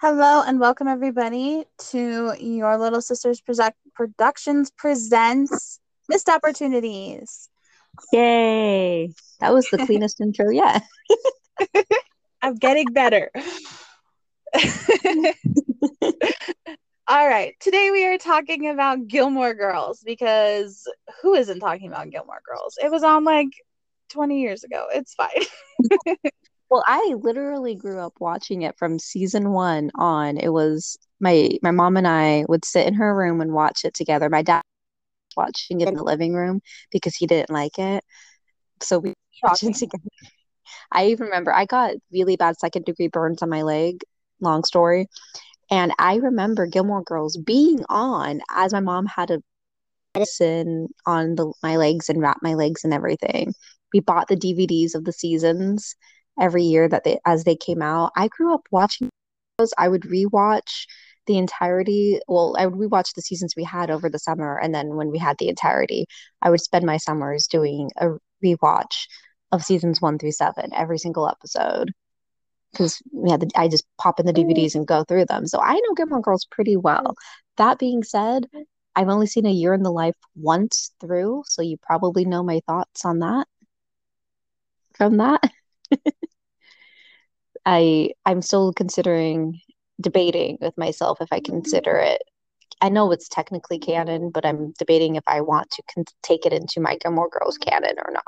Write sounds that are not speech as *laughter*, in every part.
Hello and welcome everybody to Your Little Sisters Project Productions presents Missed Opportunities. Yay! That was the *laughs* cleanest intro yet. *laughs* I'm getting better. *laughs* All right, today we are talking about Gilmore Girls because who isn't talking about Gilmore Girls? It was on like 20 years ago. It's fine. Well, I literally grew up watching it from season 1 on. It was my my mom and I would sit in her room and watch it together. My dad watching it in the living room because he didn't like it. So we *laughs* watched it together. I even remember I got really bad second degree burns on my leg. Long story. And I remember Gilmore Girls being on as my mom had a medicine on the, my legs and wrap my legs and everything. We bought the DVDs of the seasons every year that they as they came out. I grew up watching those. I would rewatch the entirety. Well, I would rewatch the seasons we had over the summer, and then when we had the entirety, I would spend my summers doing a rewatch of seasons one through seven, every single episode. Because we had the, I just pop in the mm. DVDs and go through them. So I know Gilmore Girls pretty well. Mm. That being said, I've only seen A Year in the Life once through, so you probably know my thoughts on that. From that, *laughs* I I'm still considering debating with myself if I consider it. I know it's technically canon, but I'm debating if I want to con- take it into my Gilmore Girls canon or not.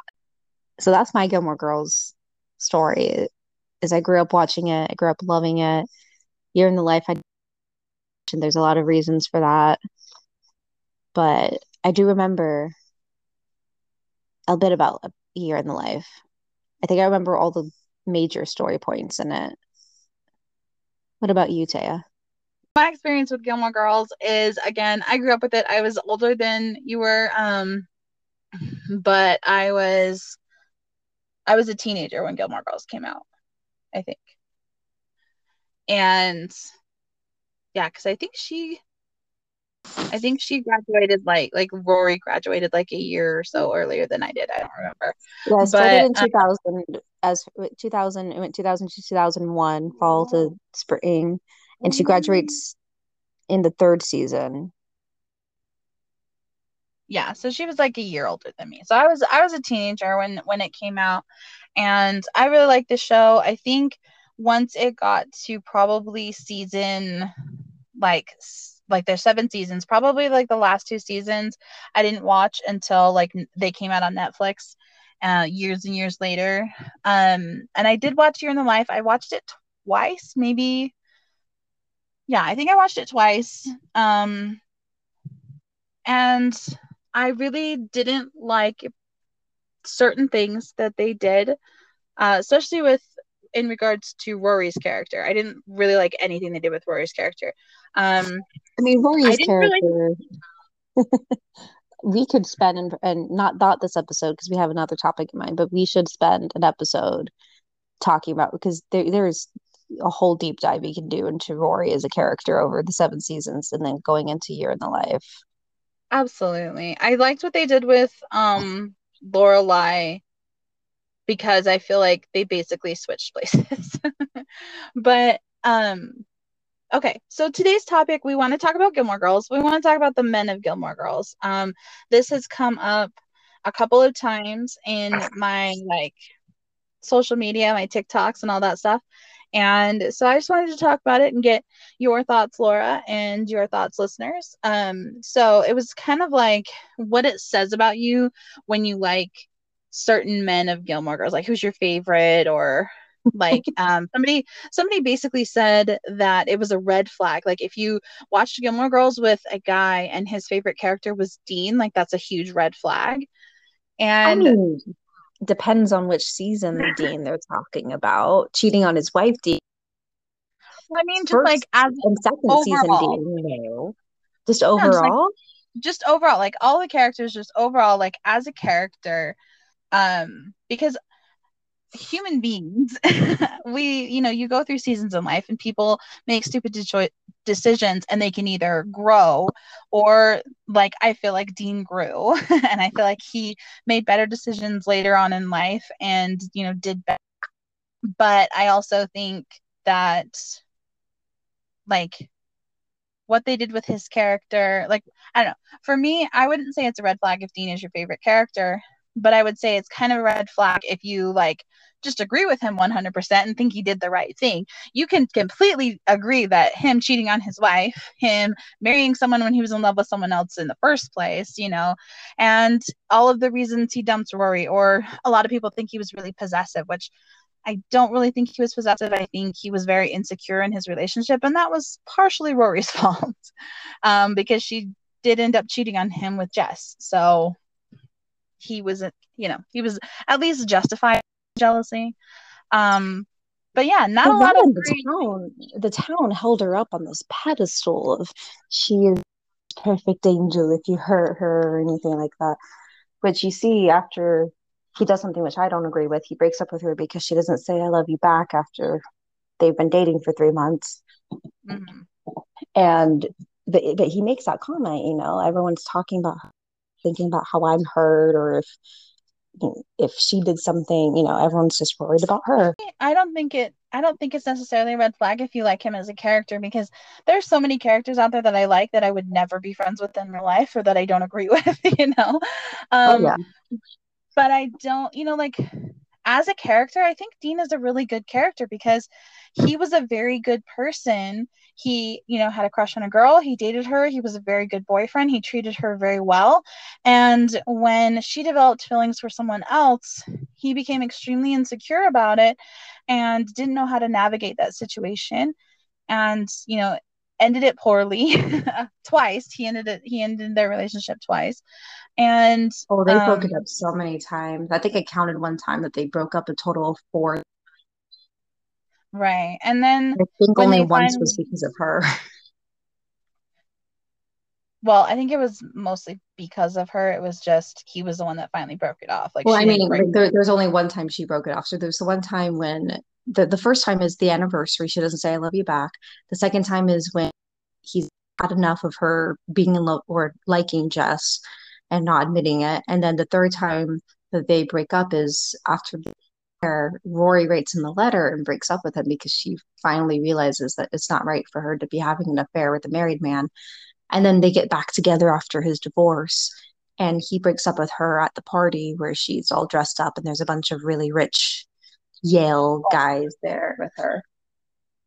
So that's my Gilmore Girls story. Is I grew up watching it, I grew up loving it. Year in the life I and there's a lot of reasons for that. But I do remember a bit about a year in the life. I think I remember all the major story points in it. What about you, Taia? My experience with Gilmore Girls is again, I grew up with it. I was older than you were, um, but I was I was a teenager when Gilmore Girls came out, I think. And yeah, because I think she I think she graduated like like Rory graduated like a year or so earlier than I did. I don't remember. Yeah, started in 2000 um, as 2000 it went 2000 to 2001 fall to spring and she graduates in the third season. Yeah, so she was like a year older than me. So I was I was a teenager when when it came out and I really liked the show. I think once it got to probably season like like there's seven seasons probably like the last two seasons i didn't watch until like they came out on netflix uh, years and years later um and i did watch year in the life i watched it twice maybe yeah i think i watched it twice um and i really didn't like certain things that they did uh, especially with in regards to Rory's character. I didn't really like anything they did with Rory's character. Um, I mean, Rory's I character. Really... *laughs* we could spend and, and not not this episode because we have another topic in mind, but we should spend an episode talking about because there there's a whole deep dive we can do into Rory as a character over the seven seasons and then going into year in the life. Absolutely. I liked what they did with um Lorelai because I feel like they basically switched places. *laughs* but um okay, so today's topic we want to talk about Gilmore Girls. We want to talk about the men of Gilmore Girls. Um this has come up a couple of times in my like social media, my TikToks and all that stuff. And so I just wanted to talk about it and get your thoughts, Laura, and your thoughts, listeners. Um, so it was kind of like what it says about you when you like certain men of Gilmore Girls, like who's your favorite or like um somebody somebody basically said that it was a red flag. Like if you watched gilmore girls with a guy and his favorite character was dean like that's a huge red flag. And I mean, depends on which season *laughs* dean they're talking about. Cheating on his wife dean. I mean just First like as and second overall. season dean no just overall no, just, like, just overall like all the characters just overall like as a character um because human beings *laughs* we you know you go through seasons in life and people make stupid de- decisions and they can either grow or like i feel like dean grew *laughs* and i feel like he made better decisions later on in life and you know did better but i also think that like what they did with his character. Like, I don't know. For me, I wouldn't say it's a red flag if Dean is your favorite character, but I would say it's kind of a red flag if you like just agree with him 100% and think he did the right thing. You can completely agree that him cheating on his wife, him marrying someone when he was in love with someone else in the first place, you know, and all of the reasons he dumped Rory, or a lot of people think he was really possessive, which I don't really think he was possessive. I think he was very insecure in his relationship, and that was partially Rory's *laughs* fault um, because she did end up cheating on him with Jess. So he wasn't, you know, he was at least justified jealousy. Um, but yeah, not a lot of the great... town. The town held her up on this pedestal of she is perfect angel if you hurt her or anything like that. But you see, after he does something which I don't agree with. He breaks up with her because she doesn't say "I love you" back after they've been dating for three months, mm-hmm. and but, but he makes that comment. You know, everyone's talking about thinking about how I'm hurt or if if she did something. You know, everyone's just worried about her. I don't think it. I don't think it's necessarily a red flag if you like him as a character because there's so many characters out there that I like that I would never be friends with in real life or that I don't agree *laughs* with. You know. Oh, um, oh, yeah but I don't, you know, like as a character, I think Dean is a really good character because he was a very good person. He, you know, had a crush on a girl. He dated her. He was a very good boyfriend. He treated her very well. And when she developed feelings for someone else, he became extremely insecure about it and didn't know how to navigate that situation. And, you know, ended it poorly *laughs* twice. He ended it he ended their relationship twice. And oh, they um, broke it um, up so many times. I think I counted one time that they broke up a total of four. Right. And then I think only once finally, was because of her. *laughs* Well, I think it was mostly because of her. It was just he was the one that finally broke it off. Like, well, I mean, there, there's only one time she broke it off. So there's the one time when the the first time is the anniversary. She doesn't say "I love you" back. The second time is when he's had enough of her being in love or liking Jess and not admitting it. And then the third time that they break up is after Rory writes him a letter and breaks up with him because she finally realizes that it's not right for her to be having an affair with a married man. And then they get back together after his divorce. And he breaks up with her at the party where she's all dressed up and there's a bunch of really rich Yale guys there with her.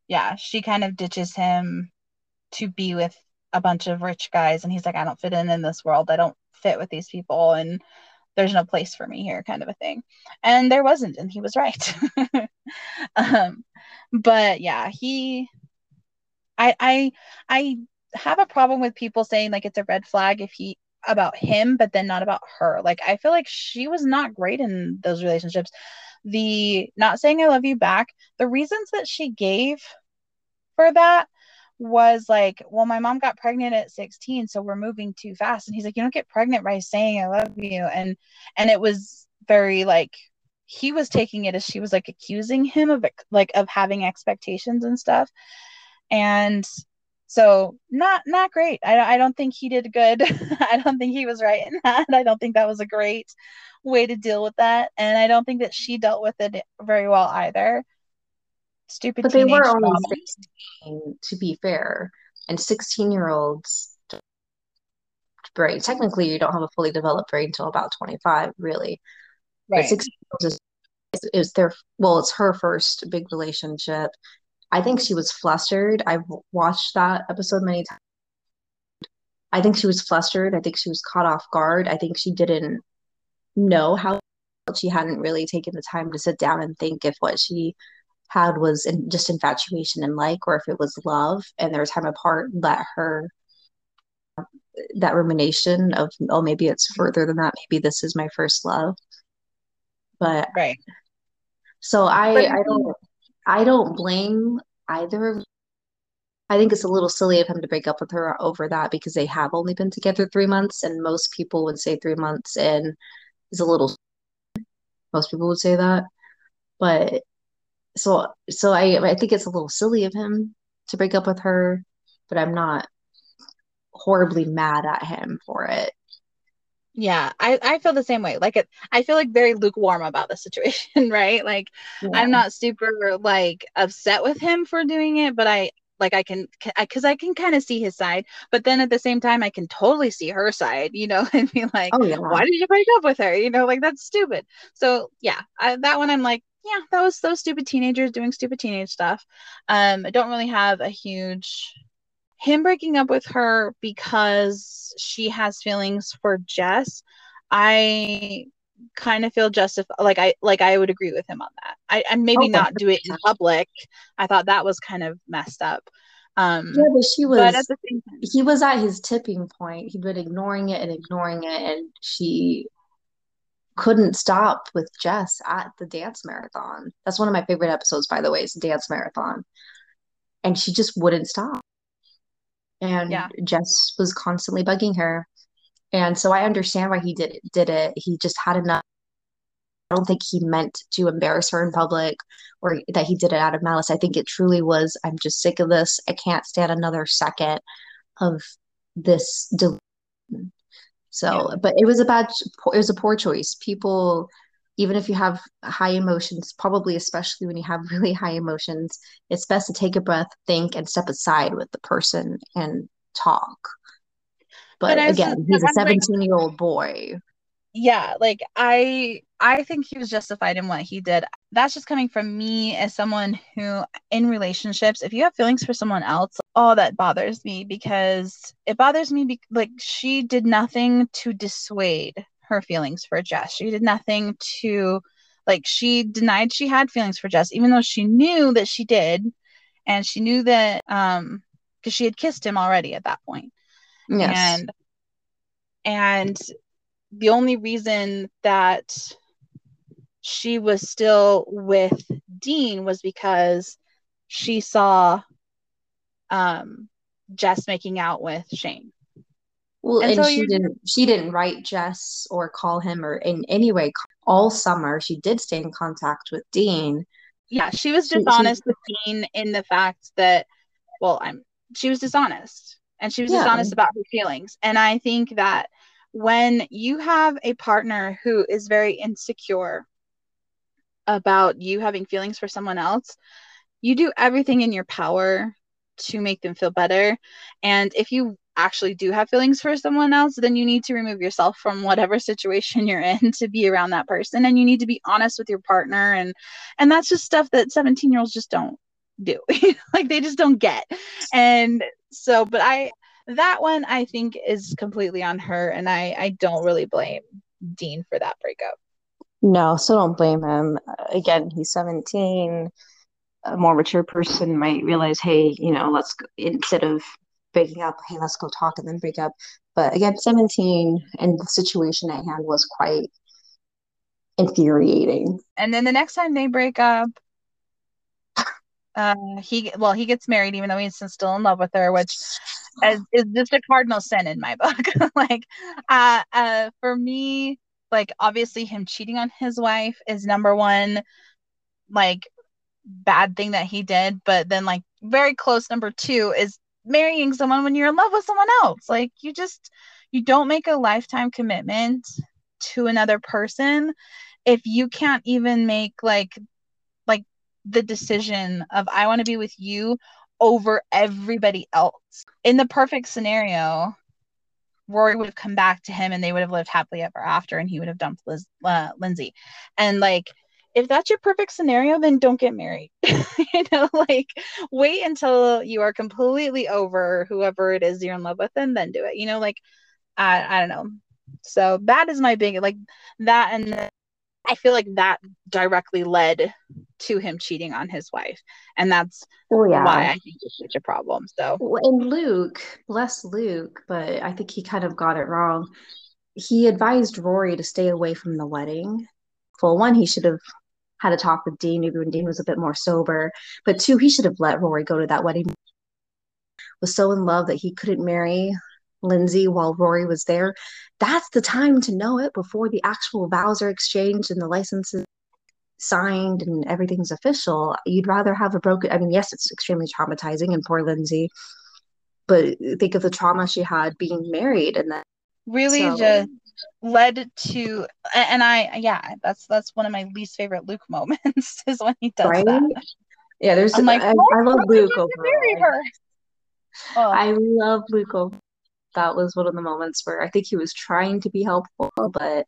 Yeah, she kind of ditches him to be with a bunch of rich guys and he's like, I don't fit in in this world. I don't fit with these people and there's no place for me here kind of a thing. And there wasn't and he was right. *laughs* Um but yeah he i i i have a problem with people saying like it's a red flag if he about him but then not about her. Like i feel like she was not great in those relationships. The not saying i love you back the reasons that she gave for that was like, well, my mom got pregnant at 16, so we're moving too fast. And he's like, you don't get pregnant by saying I love you. And and it was very like he was taking it as she was like accusing him of like of having expectations and stuff. And so not not great. I I don't think he did good. *laughs* I don't think he was right in that. I don't think that was a great way to deal with that. And I don't think that she dealt with it very well either stupid. But they were only 16, to be fair, and 16 year olds brain. Technically, you don't have a fully developed brain until about 25, really. Right. But 16 is, is their well, it's her first big relationship. I think she was flustered. I've watched that episode many times. I think she was flustered. I think she was caught off guard. I think she didn't know how she hadn't really taken the time to sit down and think if what she had was in, just infatuation and like, or if it was love and their time apart let her that rumination of oh maybe it's further than that maybe this is my first love. But right. so i but, i don't i don't blame either of i think it's a little silly of him to break up with her over that because they have only been together three months and most people would say three months in is a little most people would say that. But so so I I think it's a little silly of him to break up with her, but I'm not horribly mad at him for it. Yeah, I, I feel the same way. Like it, I feel like very lukewarm about the situation, *laughs* right? Like yeah. I'm not super like upset with him for doing it, but I like I can because I, I, can kind of see his side, but then at the same time I can totally see her side, you know, *laughs* and be like, oh, yeah. why did you break up with her? You know, like that's stupid. So yeah, I, that one I'm like, yeah, that was those stupid teenagers doing stupid teenage stuff. Um, I don't really have a huge him breaking up with her because she has feelings for Jess. I kind of feel justified like i like i would agree with him on that i, I maybe not do it in public i thought that was kind of messed up um yeah but she was but at the same time, he was at his tipping point he'd been ignoring it and ignoring it and she couldn't stop with jess at the dance marathon that's one of my favorite episodes by the way is dance marathon and she just wouldn't stop and yeah. jess was constantly bugging her and so I understand why he did it, did it. He just had enough. I don't think he meant to embarrass her in public or that he did it out of malice. I think it truly was, I'm just sick of this. I can't stand another second of this. So, yeah. but it was a bad, it was a poor choice. People, even if you have high emotions, probably especially when you have *laughs* really high emotions, it's best to take a breath, think, and step aside with the person and talk. But, but again, he's a 17 year old boy. Yeah, like I I think he was justified in what he did. That's just coming from me as someone who in relationships, if you have feelings for someone else, oh that bothers me because it bothers me be- like she did nothing to dissuade her feelings for Jess. She did nothing to like she denied she had feelings for Jess even though she knew that she did and she knew that um because she had kissed him already at that point Yes. And and the only reason that she was still with Dean was because she saw um Jess making out with Shane. Well, and, and so she didn't she didn't write Jess or call him or in any way all summer. She did stay in contact with Dean. Yeah, she was dishonest she, with Dean in the fact that well, I'm she was dishonest and she was yeah. just honest about her feelings. And I think that when you have a partner who is very insecure about you having feelings for someone else, you do everything in your power to make them feel better. And if you actually do have feelings for someone else, then you need to remove yourself from whatever *laughs* situation you're in to be around that person. And you need to be honest with your partner. And and that's just stuff that 17 year olds just don't do. *laughs* Like they just don't get. And so but i that one i think is completely on her and i i don't really blame dean for that breakup. No so don't blame him. Again he's 17 a more mature person might realize hey you know let's go, instead of breaking up hey let's go talk and then break up. But again 17 and the situation at hand was quite infuriating. And then the next time they break up uh, he well he gets married even though he's still in love with her which is, is just a cardinal sin in my book? *laughs* Like uh, uh for me like obviously him cheating on his wife is number one like bad thing that he did but then like very close number two is marrying someone when you're in love with someone else. Like you just you don't make a lifetime commitment to another person if you can't even make like like the decision of I want to be with you over everybody else. In the perfect scenario, Rory would have come back to him and they would have lived happily ever after and he would have dumped Liz, uh, Lindsay. And like, if that's your perfect scenario, then don't get married. *laughs* you know, like wait until you are completely over whoever it is you're in love with and then do it. You know, like I, I don't know. So that is my big like that and I feel like that directly led to him cheating on his wife. And that's oh, yeah. why I think it's such a problem. So and Luke, bless Luke, but I think he kind of got it wrong. He advised Rory to stay away from the wedding. Well, one, he should have had a talk with Dean, maybe when Dean was a bit more sober. But two, he should have let Rory go to that wedding. Was so in love that he couldn't marry Lindsay while Rory was there, that's the time to know it before the actual vows are exchanged and the licenses signed and everything's official. You'd rather have a broken I mean, yes, it's extremely traumatizing and poor Lindsay, but think of the trauma she had being married and then really so, just led to and I yeah, that's that's one of my least favorite Luke *laughs* moments is when he does right? that. Yeah, there's. I'm like, I, I love Luke overall. Oh. I love Luke. That was one of the moments where I think he was trying to be helpful, but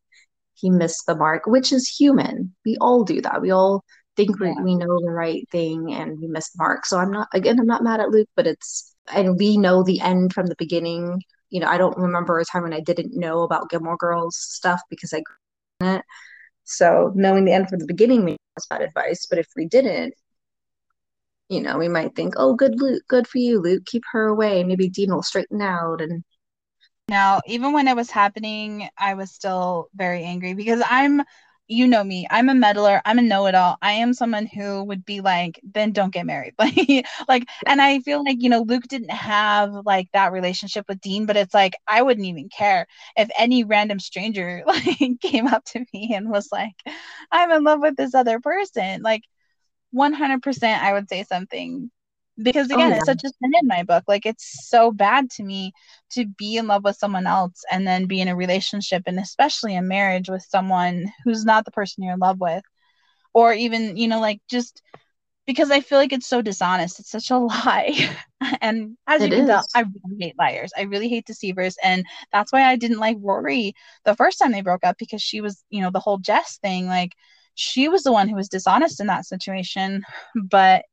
he missed the mark, which is human. We all do that. We all think yeah. we, we know the right thing and we miss the mark. So I'm not again, I'm not mad at Luke, but it's and we know the end from the beginning. You know, I don't remember a time when I didn't know about Gilmore Girls stuff because I grew it. So knowing the end from the beginning was bad advice. But if we didn't, you know, we might think, oh, good Luke, good for you, Luke. Keep her away. Maybe Dean will straighten out and now, even when it was happening, I was still very angry because I'm, you know me, I'm a meddler, I'm a know-it-all. I am someone who would be like, then don't get married. *laughs* Like, like, and I feel like, you know, Luke didn't have like that relationship with Dean, but it's like I wouldn't even care if any random stranger *laughs* like came up to me and was like, I'm in love with this other person. Like 100% I would say something because oh, again oh, yeah. it's such a sin in my book like it's so bad to me to be in love with someone else and then be in a relationship and especially a marriage with someone who's not the person you're in love with or even you know like just because i feel like it's so dishonest. It's such a *laughs* lie. And as it you can tell i really hate liars. I really hate deceivers. And that's why i didn't like rory the first time they broke up because she was you know the whole jess thing. Like she was the one who was dishonest in that situation. *sighs* But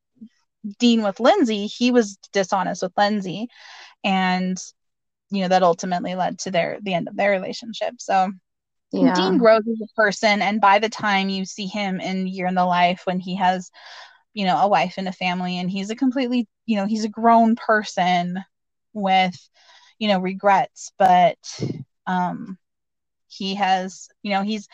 Dean with Lindsay, he was dishonest with Lindsay, and you know that ultimately led to their the end of their relationship. So yeah. Dean grows as a person, and by the time you see him in Year in the Life, when he has you know a wife and a family, and he's a completely you know he's a grown person with you know regrets, but um he has you know he's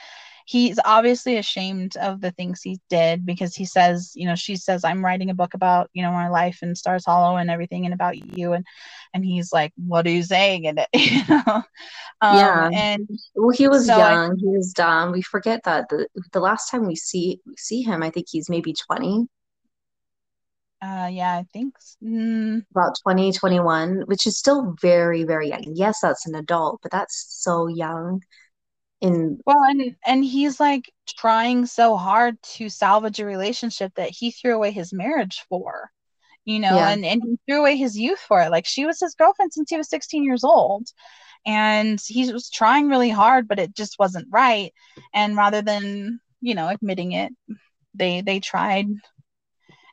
he's obviously ashamed of the things he did because he says, you know, she says, I'm writing a book about, you know, my life and Stars Hollow and everything and about you. And, and he's like, what are you saying in it? *laughs* you know? Um, yeah. And well, he was so young. I, he was dumb. We forget that the, the last time we see, see him, I think he's maybe 20. Uh, yeah, I think mm. about 20, 21, which is still very, very young. Yes, that's an adult, but that's so young in well and and he's like trying so hard to salvage a relationship that he threw away his marriage for you know yeah. and and he threw away his youth for it. Like she was his girlfriend since he was 16 years old and he was trying really hard but it just wasn't right. And rather than you know admitting it they they tried.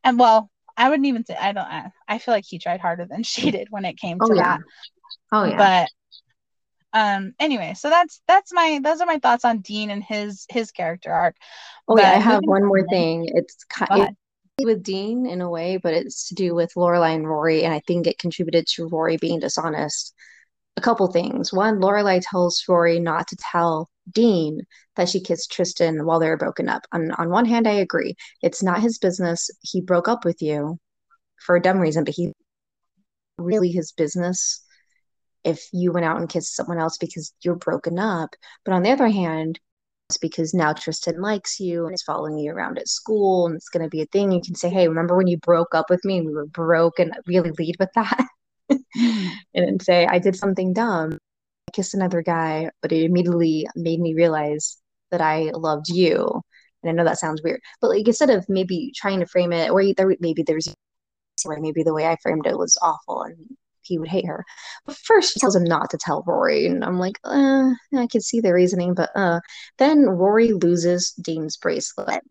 And well i wouldn't even say i don't i, I feel like he tried harder than *laughs* she did when it came oh, to oh, yeah. that. Oh yeah. But um anyway so that's that's my those are my thoughts on dean and his his character arc. Oh but yeah i have one more thing. It's kind of with dean in a way but it's to do with lorelai and rory and i think it contributed to rory being dishonest. A couple things. One lorelai tells rory not to tell dean that she kissed tristan while they were broken up. On, on one hand i agree. It's not his business. He broke up with you for a dumb reason but he really his business if you went out and kissed someone else because you're broken up. But on the other hand, it's because now Tristan likes you and is following you around at school and it's going to be a thing. You can say, hey, remember when you broke up with me and we were broke and really lead with that? *laughs* Mm-hmm. and say, I did something dumb. I kissed another guy, but it immediately made me realize that I loved you. And I know that sounds weird, but like instead of maybe trying to frame it, or maybe there's maybe the way I framed it was awful and he would hate her. But first, she tells him not to tell Rory, and I'm like, uh, I can see the reasoning, but uh. Then Rory loses Dean's bracelet.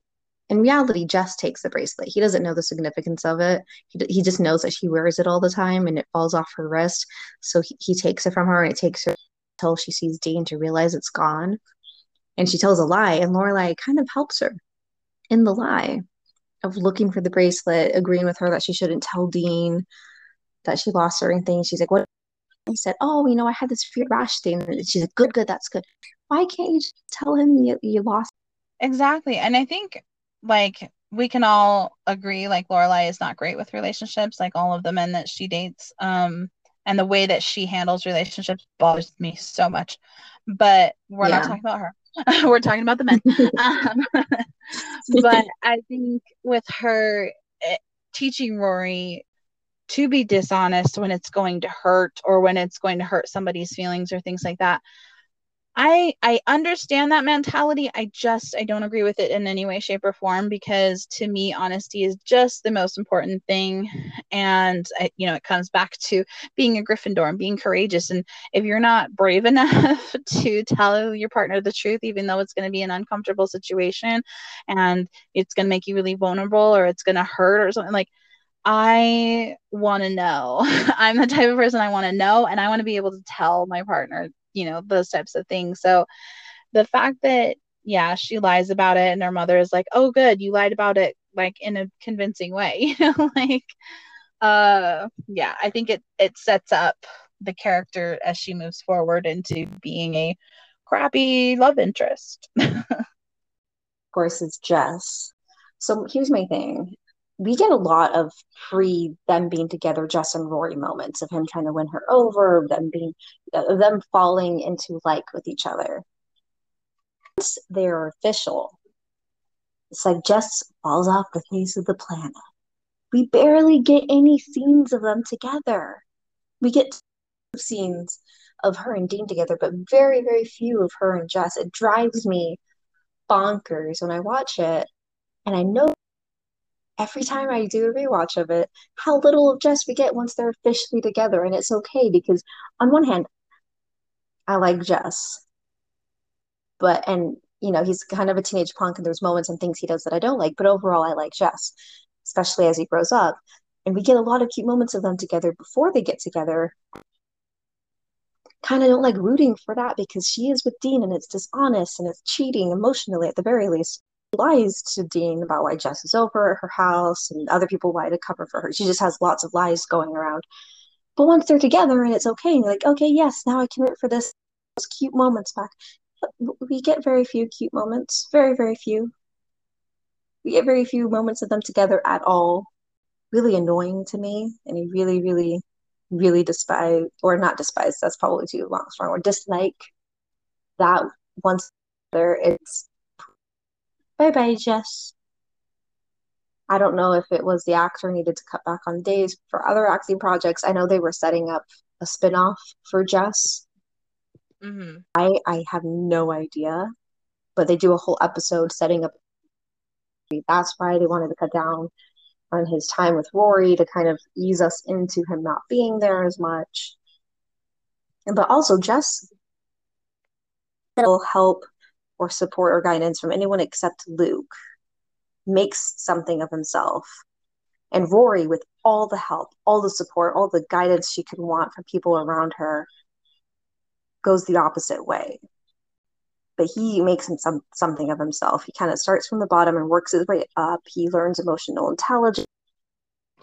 In reality, Jess takes the bracelet. He doesn't know the significance of it. He, he just knows that she wears it all the time and it falls off her wrist. So he, he takes it from her and it takes her until she sees Dean to realize it's gone. And she tells a lie, and Lorelai kind of helps her in the lie of looking for the bracelet, agreeing with her that she shouldn't tell Dean, that she lost certain things. She's like, what? He said, oh, you know, I had this fear rash thing. And she's like, good, good, that's good. Why can't you just tell him you, you lost? Exactly. And I think like we can all agree like Lorelai is not great with relationships, like all of the men that she dates. Um, and the way that she handles relationships bothers me so much. But we're yeah. not talking about her. *laughs* we're talking about the men. *laughs* um, *laughs* but I think with her eh, teaching Rory to be dishonest when it's going to hurt or when it's going to hurt somebody's feelings or things like that I I understand that mentality. I just I don't agree with it in any way, shape, or form because to me, honesty is just the most important thing. And I, you know, it comes back to being a Gryffindor and being courageous. And if you're not brave *laughs* enough to tell your partner the truth, even though it's going to be an uncomfortable situation and it's going to make you really vulnerable or it's going to hurt or something like. I want to know. *laughs* I'm the type of person I want to know, and I want to be able to tell my partner you know those types of things. So the fact that yeah she lies about it and her mother is like oh good you lied about it like in a convincing way *laughs* you know like uh yeah i think it it sets up the character as she moves forward into being a crappy love interest. *laughs* Of course it's jess. So here's my thing we get a lot of pre them being together Jess and Rory moments of him trying to win her over, them being uh, them falling into like with each other. Once they're official, it's like Jess falls off the face of the planet. We barely get any scenes of them together. We get scenes of her and Dean together, but very, very few of her and Jess. It drives me bonkers when I watch it. And I know every time I do a rewatch of it, how little of Jess we get once they're officially together. And it's okay because, on one hand, I like Jess, but, and, you know, he's kind of a teenage punk and there's moments and things he does that I don't like, but overall, I like Jess, especially as he grows up. And we get a lot of cute moments of them together before they get together. Kind of don't like rooting for that because she is with Dean and it's dishonest and it's cheating emotionally at the very least lies to Dean about why Jess is over at her house and other people lie to cover for her. She just has lots of lies going around. But once they're together and it's okay, and you're like, okay, yes, now I can root for this those cute moments back. But we get very few cute moments. Very, very few. We get very few moments of them together at all. Really annoying to me. And I really, really, really despise or not despise, that's probably too long strong or dislike that once there it's Bye bye, Jess. I don't know if it was the actor needed to cut back on days for other acting projects. I know they were setting up a spin-off for Jess. Mm-hmm. I I have no idea, but they do a whole episode setting up. That's why they wanted to cut down on his time with Rory to kind of ease us into him not being there as much. But also, Jess will help or support or guidance from anyone except Luke, makes something of himself. And Rory, with all the help, all the support, all the guidance she could want from people around her, goes the opposite way. But he makes him some, something of himself. He kind of starts from the bottom and works his way up. He learns emotional intelligence.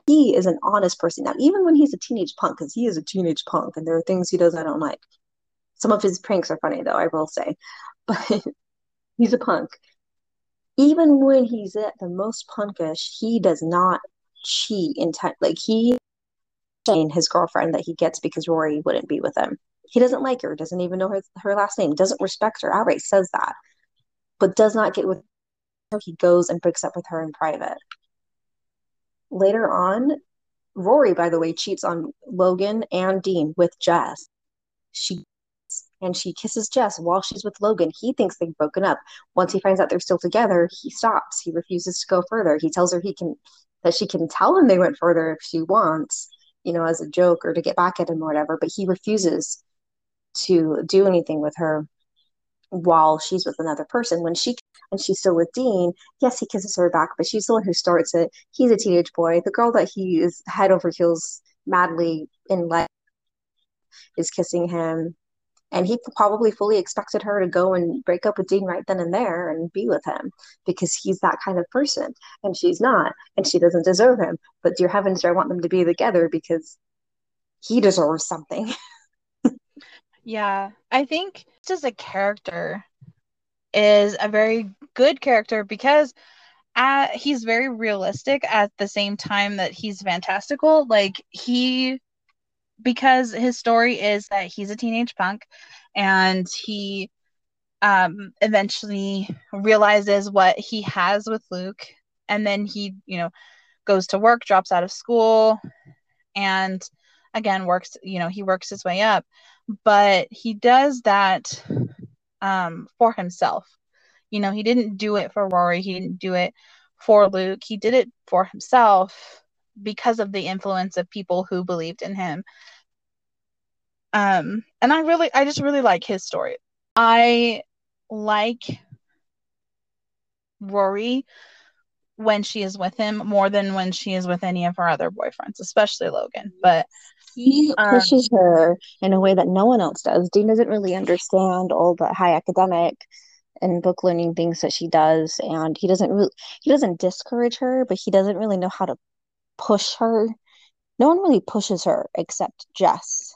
He is an honest person. Now, even when he's a teenage punk, because he is a teenage punk and there are things he does I don't like. Some of his pranks are funny, though, I will say. *laughs* But He's a punk. Even when he's at the most punkish, he does not cheat in time. Like he and his girlfriend that he gets because Rory wouldn't be with him. He doesn't like her, doesn't even know her, her last name, doesn't respect her, outright says that, but does not get with her. He goes and breaks up with her in private. Later on, Rory, by the way, cheats on Logan and Dean with Jess. She and she kisses Jess while she's with Logan. He thinks they've broken up. Once he finds out they're still together, he stops. He refuses to go further. He tells her he can that she can tell him they went further if she wants, you know, as a joke or to get back at him or whatever, but he refuses to do anything with her while she's with another person. When she and she's still with Dean, yes, he kisses her back, but she's the one who starts it. He's a teenage boy. The girl that he is head over heels madly in love is kissing him and he probably fully expected her to go and break up with Dean right then and there and be with him because he's that kind of person. And she's not. And she doesn't deserve him. But dear heavens, I want them to be together because he deserves something. *laughs* yeah. I think just a character is a very good character because uh, he's very realistic at the same time that he's fantastical. Like he because his story is that he's a teenage punk and he um, eventually realizes what he has with Luke. And then he, you know, goes to work, drops out of school, and again works, you know, he works his way up. But he does that um, for himself. You know, he didn't do it for Rory, he didn't do it for Luke, he did it for himself because of the influence of people who believed in him. Um, and I really, I just really like his story. I like Rory when she is with him more than when she is with any of her other boyfriends, especially Logan. But he um, pushes her in a way that no one else does. Dean doesn't really understand all the high academic and book learning things that she does, and he doesn't really he doesn't discourage her, but he doesn't really know how to push her. No one really pushes her except Jess.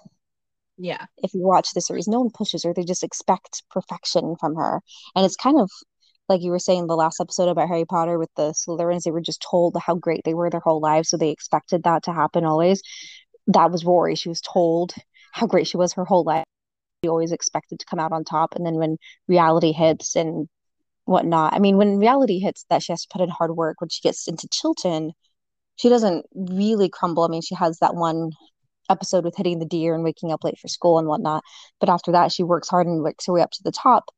Yeah. If you watch the series, no one pushes her. They just expect perfection from her. And it's kind of like you were saying the last episode about Harry Potter with the Slytherins, they were just told how great they were their whole lives, so they expected that to happen always. That was Rory. She was told how great she was her whole life. She always expected to come out on top, and then when reality hits and whatnot, I mean, when reality hits that she has to put in hard work, when she gets into Chilton, she doesn't really crumble. I mean, she has that one episode with hitting the deer and waking up late for school and whatnot. But after that, she works hard and works her way up to the top.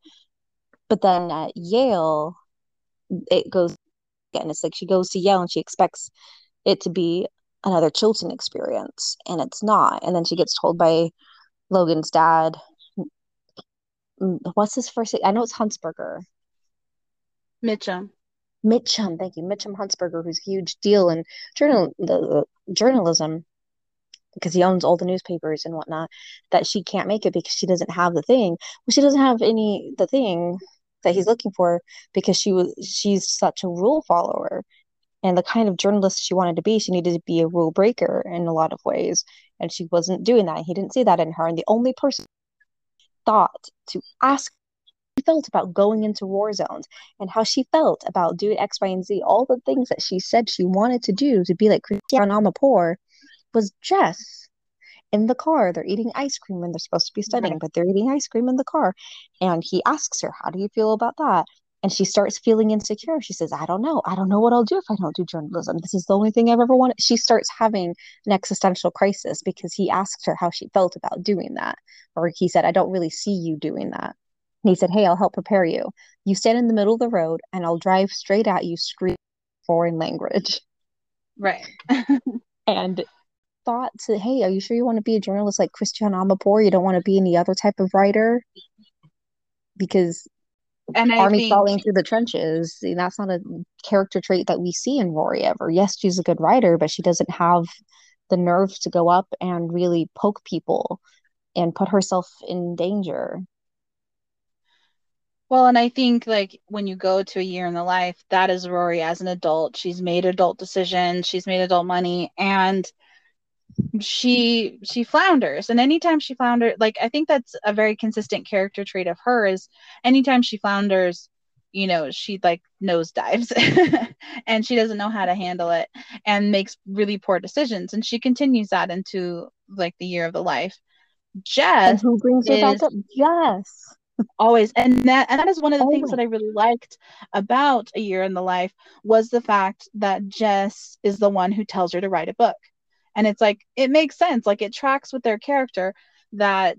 But then at Yale, it goes again. It's like she goes to Yale and she expects it to be another Chilton experience, and it's not. And then she gets told by Logan's dad, mm, what's his first? I know it's Huntzberger. Mitchum. Mitchum, thank you, Mitchum Huntzberger, who's a huge deal in journal the, the journalism because he owns all the newspapers and whatnot. That she can't make it because she doesn't have the thing. Well, she doesn't have any the thing that he's looking for because she was she's such a rule follower. And the kind of journalist she wanted to be she needed to be a rule breaker in a lot of ways. And she wasn't doing that. He didn't see that in her. And the only person thought to ask she felt about going into war zones and how she felt about doing X, Y, and Z, all the things that she said she wanted to do to be like Christiane Amanpour was Jess in the car. They're eating ice cream and they're supposed to be studying, right. but they're eating ice cream in the car. And he asks her, How do you feel about that? And she starts feeling insecure. She says, I don't know. I don't know what I'll do if I don't do journalism. This is the only thing I've ever wanted. She starts having an existential crisis because he asked her how she felt about doing that. Or he said, I don't really see you doing that. And he said, Hey, I'll help prepare you. You stand in the middle of the road and I'll drive straight at you, scream foreign language. Right. *laughs* and thought to, hey, are you sure you want to be a journalist like Christiane Amanpour? You don't want to be any other type of writer? Because and army think... crawling through the trenches, eh, that's not a character trait that we see in Rory ever. Yes, she's a good writer, but she doesn't have the nerve to go up and really poke people and put herself in danger. Well, and I think like when you go to a year in the life, that is Rory as an adult. She's made adult decisions, she's made adult money, and she she flounders. And anytime she flounders like i think that's a very consistent character trait of her is anytime she flounders you know she like nose dives *laughs* and she doesn't know how to handle it and makes really poor decisions. And she continues that into like the year of the life. Jess and who brings her back up? Jess always. And that and that is one of the always. things that i really liked about a year in the life was the fact that jess is the one who tells her to write a book and it's like it makes sense. Like it tracks with their character that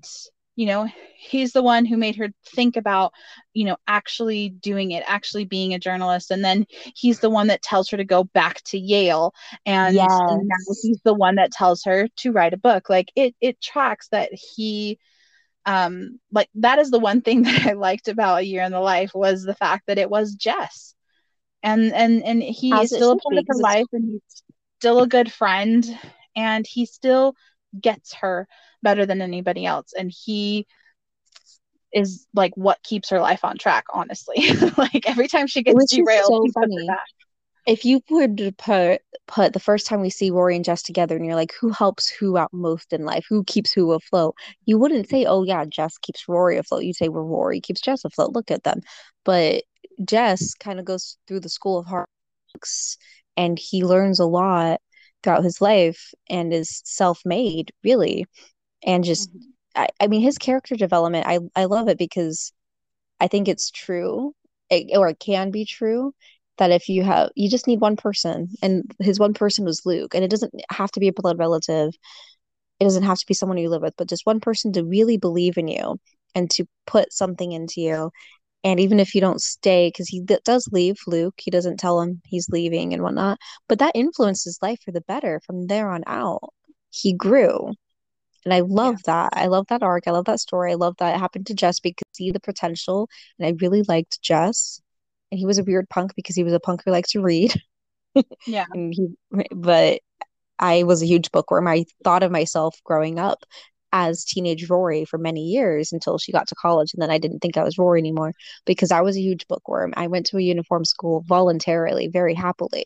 you know he's the one who made her think about you know actually doing it actually being a journalist. And then he's the one that tells her to go back to yale. And, yes. and now he's the one that tells her to write a book. Like it it tracks that he um like that is the one thing *laughs* that i liked about a year in the life was the fact that it was jess. And and and he As is still a part of her life and he's still a good friend and he still gets her better than anybody else. And he is like what keeps her life on track honestly. *laughs* Like every time she gets Which derailed so funny. if you would put put the first time we see Rory and Jess together and you're like who helps who out most in life? Who keeps who afloat? You wouldn't say oh yeah Jess keeps Rory afloat. You say well Rory keeps Jess afloat. Look at them. But Jess kind of goes through the school of hard knocks and he learns a lot throughout his life and is self-made really and just mm-hmm. I, I mean his character development I, I love it because i think it's true it, or it can be true that if you have you just need one person and his one person was luke and it doesn't have to be a blood relative it doesn't have to be someone you live with but just one person to really believe in you and to put something into you. And even if you don't stay, because he d- does leave Luke, he doesn't tell him he's leaving and whatnot, but that influenced his life for the better from there on out. He grew. And I love yeah. that. I love that arc. I love that story. I love that it happened to Jess because see the potential. And I really liked Jess. And he was a weird punk because he was a punk who likes to read. Yeah. *laughs* and he, but I was a huge bookworm. I thought of myself growing up as teenage Rory for many years until she got to college. And then I didn't think I was Rory anymore because I was a huge bookworm. I went to a uniform school voluntarily, very happily.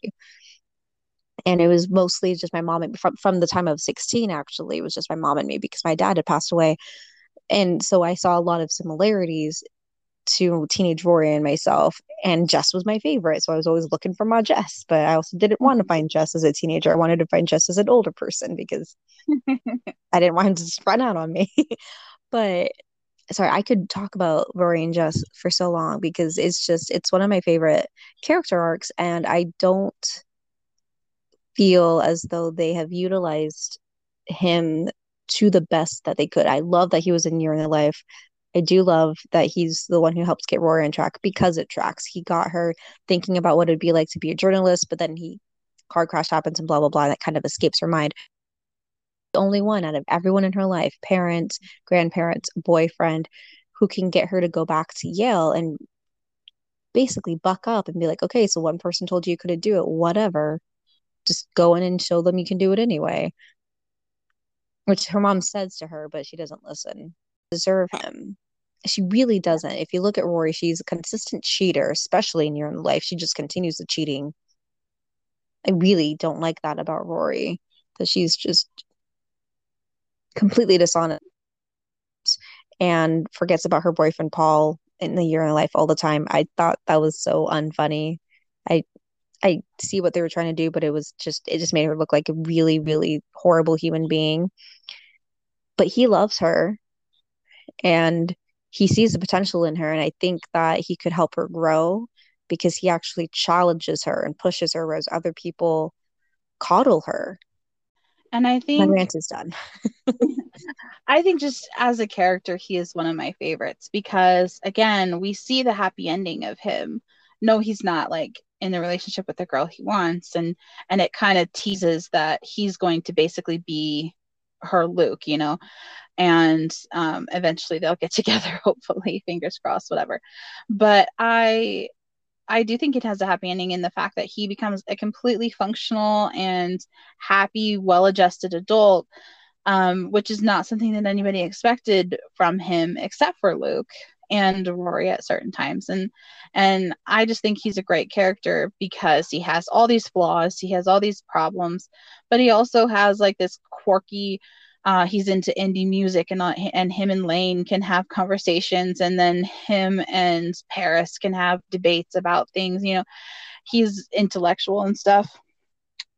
And it was mostly just my mom and from, from the time of 16, actually, it was just my mom and me because my dad had passed away. And so I saw a lot of similarities to teenage Rory and myself, and Jess was my favorite. So I was always looking for my Jess, but I also didn't want to mm-hmm. find Jess as a teenager. I wanted to find Jess as an older person because *laughs* I didn't want him to run out on me. *laughs* but sorry, I could talk about Rory and Jess for so long because it's just it's one of my favorite character arcs, and I don't feel as though they have utilized him to the best that they could. I love that he was in Year in the Life. I do love that he's the one who helps get Rory on track because it tracks. He got her thinking about what it'd be like to be a journalist, but then he car crash happens and blah blah blah. That kind of escapes her mind. The only one out of everyone in her life, parents, grandparents, boyfriend, who can get her to go back to Yale and basically buck up and be like, okay, so one person told you you couldn't do it, whatever. Just go in and show them you can do it anyway. Which her mom says to her, but she doesn't listen. Deserve him she really doesn't. If you look at Rory, she's a consistent cheater, especially in your own life. She just continues the cheating. I really don't like that about Rory, that she's just completely dishonest and forgets about her boyfriend Paul in the year in life all the time. I thought that was so unfunny. I I see what they were trying to do, but it was just it just made her look like a really, really horrible human being. But he loves her and he sees the potential in her and i think that he could help her grow because he actually challenges her and pushes her whereas other people coddle her. And i think my rant is done. *laughs* I think just as a character he is one of my favorites because again we see the happy ending of him. No he's not like in the relationship with the girl he wants and and it kind of teases that he's going to basically be her luke you know? And um, eventually they'll get *laughs* together hopefully fingers crossed whatever. But i i do think it has a happy ending in the fact that he becomes a completely functional and happy well-adjusted adult um, which is not something that anybody expected from him except for luke and rory at certain times. And and i just think he's a great character because he has all these flaws he has all these problems but he also has like this quirky uh, he's into indie music and uh, and him and Lane can have conversations and then him and Paris can have debates about things you know. He's intellectual and stuff.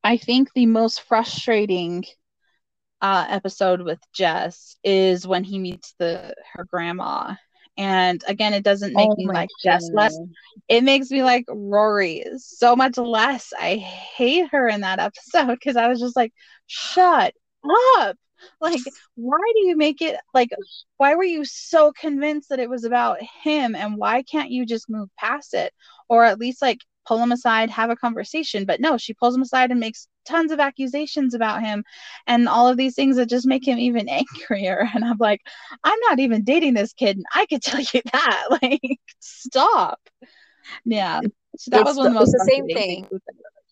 I think the most frustrating uh, episode with Jess is when he meets the her grandma and again it doesn't make oh me like Jess less. it makes me like Rory so much less. I hate her in that *laughs* episode because I was just like shut up. Like why do you make it like why were you so convinced that it was about him? And why can't you just move past it? Or at least like pull him aside have a conversation. But no she pulls him aside and makes tons of accusations about him and all of these things that just make him even *laughs* angrier. And i'm like i'm not even dating this kid. And i could *laughs* tell you that. *laughs* Like stop. Yeah. So that it's was one the, of the most the same thing.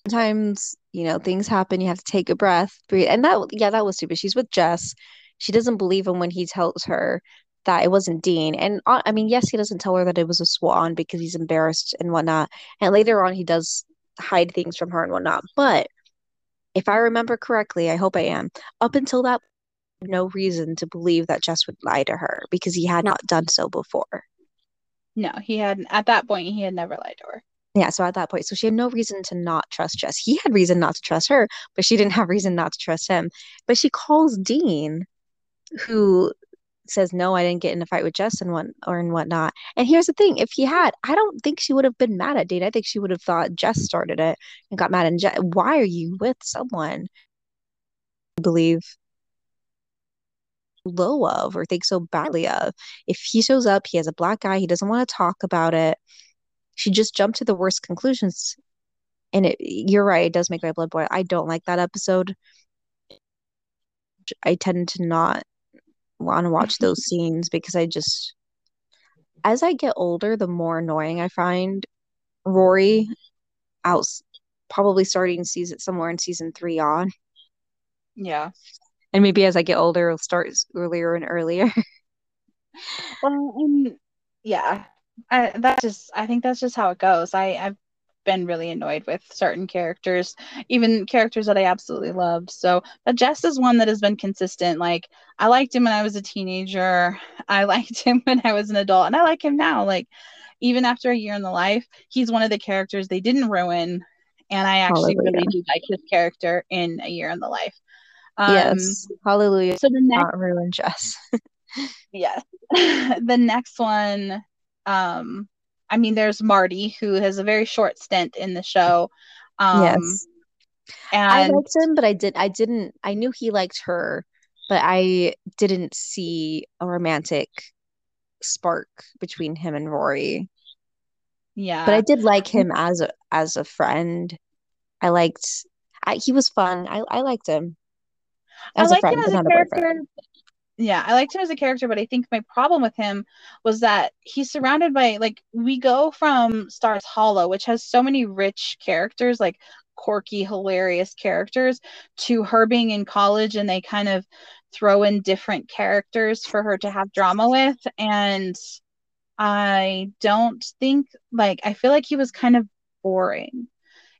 sometimes you know things happen. You have to take a breath breathe. And that yeah that was stupid. She's with jess. She doesn't believe him when he tells her that it wasn't dean. And uh, i mean yes he doesn't tell her that it was a swan because he's embarrassed and whatnot. And later on he does hide things from her and whatnot. But if i remember correctly i hope i am up until that no reason to believe that jess would lie to her because he had not done so before no he had at that point he had never lied to her yeah, so at that point, so she had no reason to not trust Jess. He had reason not to trust her, but she didn't *laughs* have reason not to trust him. But she calls Dean, who says, No, I didn't get in a fight with and what or and whatnot. And here's the thing, if he had, I don't think she would have been mad at Dean. I think she would have thought Jess started it and got mad at Jess. Why are you with someone? I believe low of or think so badly of. If he shows up, he has a black eye, he doesn't want to talk about it. She just jumped to the worst conclusions. And it, you're right, it does make my blood boil. I don't like that episode. I tend to not want to watch those *laughs* scenes because I just, as I get older, the more annoying I find Rory out, probably starting season somewhere in season three on. Yeah. And maybe as I get older, it'll start earlier and earlier. *laughs* well, um, yeah, I, that's just, I think that's just how it goes. I, I've been really annoyed with certain characters, even characters that I absolutely loved. So, but Jess is one that has been consistent. Like, I liked him when I was a teenager, I *laughs* liked him when I was an adult, and I like him now. Like, even after a year in the life, he's one of the characters they didn't ruin. And I actually Hallelujah. really do like his character in A Year in the Life. Um, yes. Hallelujah. So the next not ruin Jess. *laughs* yes. *laughs* the next one, um, I mean, there's Marty, who has a very short stint in the show. Um, yes. And I liked him, but I did I didn't I knew he liked her, but I didn't see a romantic spark between him and Rory. Yeah. But I did like him as a as a friend. I liked I, he was fun. I I liked him. As I liked friend, him as a character. Yeah, I liked him as a character, but I think my problem with him was that he's surrounded by like we go from Stars Hollow, which has so many rich characters, like quirky, hilarious characters, to her being in college and they kind of throw in different characters for her to have drama with. And I don't think like I feel like he was kind of boring.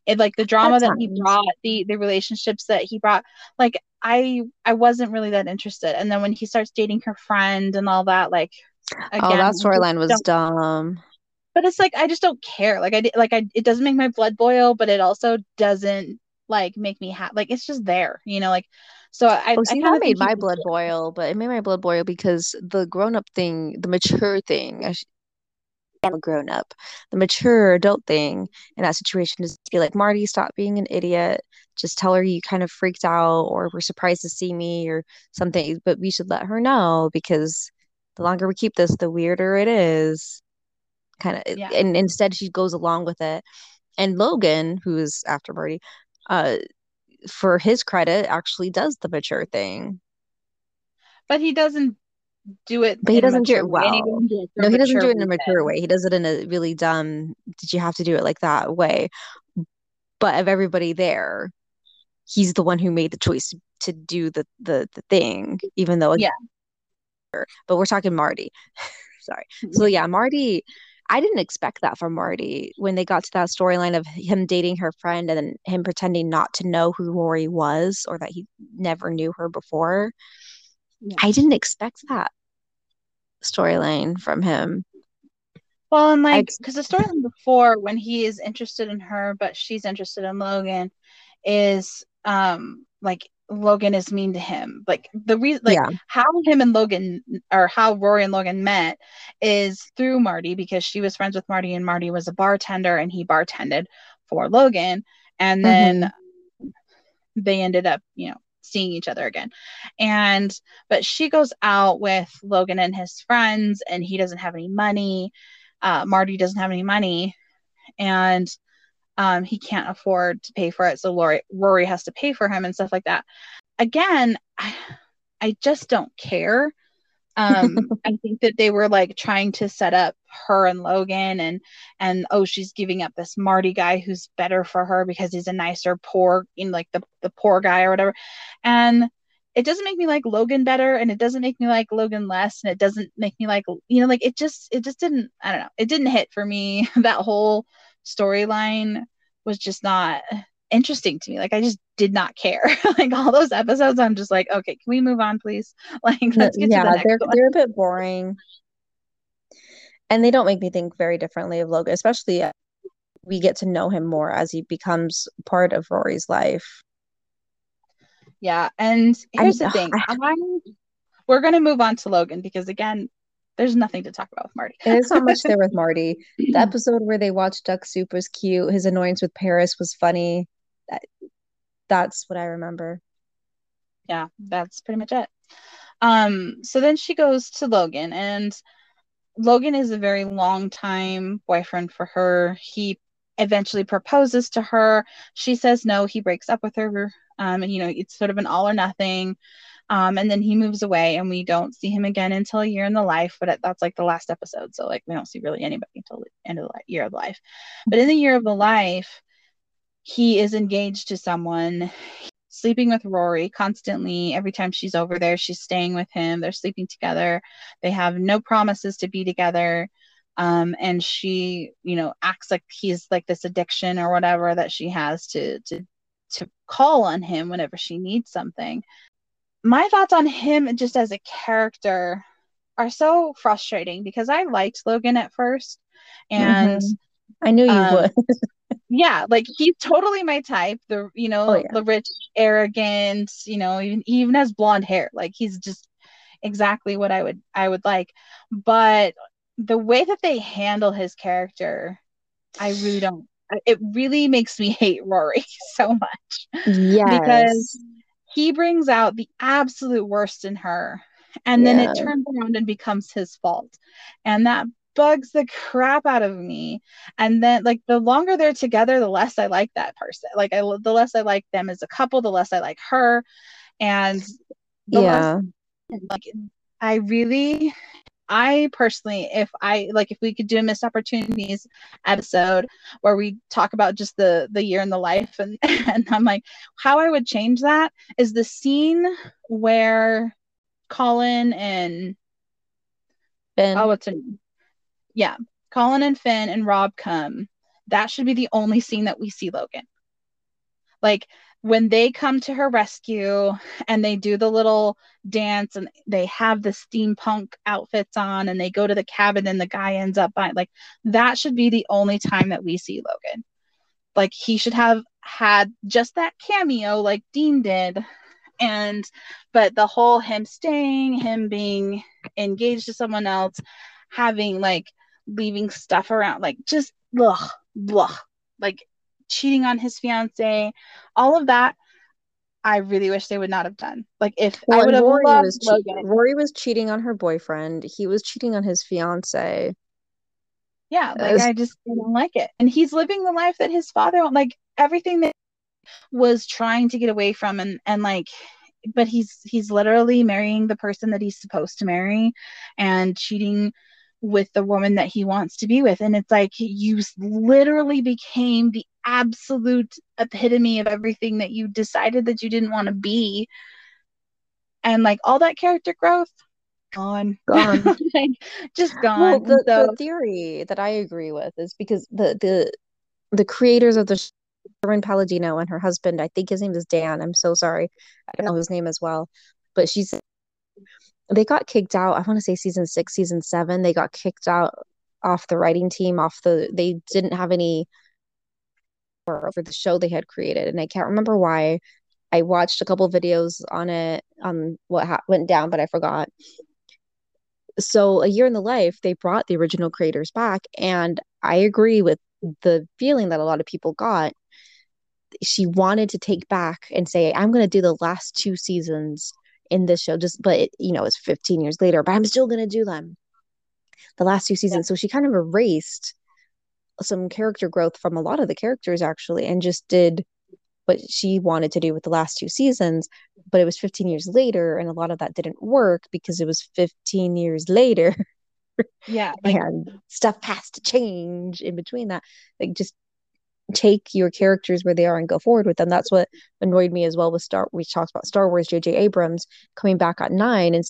It like the drama that he brought, the the relationships that he brought, like I I wasn't really that interested. And then when he starts dating her friend and all that, like oh, again, oh, that storyline was dumb. But it's like I just don't care. Like I like I it doesn't make my blood boil, but it also doesn't like make me happy. Like it's just there, you know. Like so I. Oh, see, I that made my blood boil, but it made my blood boil because the grown up thing, the mature thing, a grown up. The mature adult thing in that situation is to be like, Marty, stop being an idiot. Just tell her you kind of freaked out or were surprised to see me or something. But we should let her know because the longer we keep this, the weirder it is. Kind of, yeah. and instead she goes along with it. And Logan, who's after Marty, uh, for his credit, actually does the mature thing. But he doesn't do it. But he doesn't do it well. do no, he doesn't do it in a mature way. He does it in a really dumb. Did you have to do it like that way? But of everybody there, he's the one who made the choice to do the the the thing, even though yeah. But we're talking Marty. *laughs* Sorry. So mm-hmm. yeah, Marty. I didn't expect that from Marty when they got to that storyline of him dating her friend and then him pretending not to know who Rory was or that he never knew her before. Yeah. I didn't expect that storyline from him. Well, and like, because the storyline before, when he is interested in her, but she's interested in Logan, is um like Logan is mean to him. Like the reason, like yeah. how him and Logan, or how Rory and Logan met, is through Marty because she was friends with Marty, and Marty was a bartender, and he bartended for Logan, and then mm-hmm. they ended up, you know, seeing each other again. And but she goes out with Logan and his friends, and he doesn't have any money. Uh, Marty doesn't have any money, and um, he can't afford to pay for it. So Rory, Rory has to pay for him and stuff like that. Again, I, I just don't care um *laughs* i think that they were like trying to set up her and logan and and oh she's giving up this marty guy who's better for her because he's a nicer poor in like the, the poor guy or whatever and it doesn't make me like logan better and it doesn't make me like logan less and it doesn't make me like you know like it just it just didn't i don't know it didn't hit for me *laughs* that whole storyline was just not interesting to me. Like I just did not care. *laughs* like all those episodes, I'm just like, okay, can we move on, please? *laughs* Like let's get yeah, the they're one. they're a bit boring, and they don't make me think very differently of Logan, especially we get to know him more as he becomes part of Rory's life. Yeah, and here's I, the thing: I, we're gonna move on to Logan because again, there's nothing to talk about with Marty. There's not much there with Marty. *laughs* The episode where they watched Duck Soup was cute. His annoyance with Paris was funny that, that's what I remember. Yeah, that's pretty much it. Um, so then she goes to Logan, and Logan is a very long time boyfriend for her. He eventually proposes to her. She says no. He breaks up with her. Um, and you know, it's sort of an all or nothing. Um, and then he moves away, and we don't see him again until a year in the life. But that's like the last episode, so like we don't see really anybody until the end of the year of life. But in the year of the life, he is engaged to someone sleeping with Rory constantly. Every time she's over there, she's staying with him. They're sleeping together. They have no promises to be together. Um, and she, you know, acts like he's like this addiction or whatever that she has to to to call on him whenever she needs something. My thoughts on him just as a character are so frustrating because I liked Logan at first and mm-hmm. I knew you um, would. *laughs* yeah, like he's totally my type. The you know oh, yeah. the rich, arrogant. You know, even he even has blonde hair. Like he's just exactly what I would I would like. But the way that they handle his character, I really don't. It really makes me *laughs* hate Rory *laughs* so much. Yeah, because he brings out the absolute worst in her and then it turns around and becomes his fault and that bugs the crap out of me. And then like the longer they're together, the less I like that person. Like I the less I like them as a couple, the less I like her. And yeah. Less, like I really I personally, if I like, if we could do a missed opportunities episode where we talk about just the the year in the life, and *laughs* and I'm like, how I would change that is the scene where Colin and Ben. Oh, what's her name? Yeah, Colin and Finn and Rob come. That should be the only scene that we see Logan. Like when they come to her rescue and they do the little dance and they have the steampunk outfits on and they go to the cabin and the guy ends up by like that should be the only time that we see Logan. Like he should have had just that cameo like Dean did and but the whole him staying, him being engaged to someone else, having like leaving stuff around, like just blah, blah, like cheating on his fiance, all of that. I really wish they would not have done. Like if well, I would have Rory loved was che- Rory was cheating on her boyfriend. He was cheating on his fiance. Yeah, like was... I just didn't like it. And he's living the life that his father like everything that was trying to get away from and and like but he's he's literally marrying the person that he's supposed to marry and cheating with the woman that he wants to be with. And it's like you literally became the absolute epitome of everything that you decided that you didn't want to be. And like all that character growth, gone, *laughs* gone, like, just gone. Well, the, so, the theory that I agree with is because the the the creators of the Sherman Palladino and her husband, I think his name is Dan. I'm so sorry, I don't know his name as well, but she's they got kicked out. I want to say season six, season seven. They got kicked out off the writing team. Off the they didn't have any for the show they had created, and I can't remember why. I watched a couple videos on it on what ha- went down, but I forgot. So a year in the life, they brought the original creators back, and I agree with the feeling that a lot of people got. She wanted to take back and say, "I'm going to do the last two seasons." In this show just but it, you know it's 15 years later but i'm still to do them. The last two seasons. Yeah. so she kind of erased some character growth from a lot of the characters actually and just did what she wanted to do with the last two seasons but it was 15 years later and a lot of that didn't work because it was 15 years later. Yeah *laughs* and stuff has to change in between that. Like just take your characters where they are and go forward with them. That's what annoyed me as well with Star. We talked about Star Wars. J.J. Abrams coming back at nine, and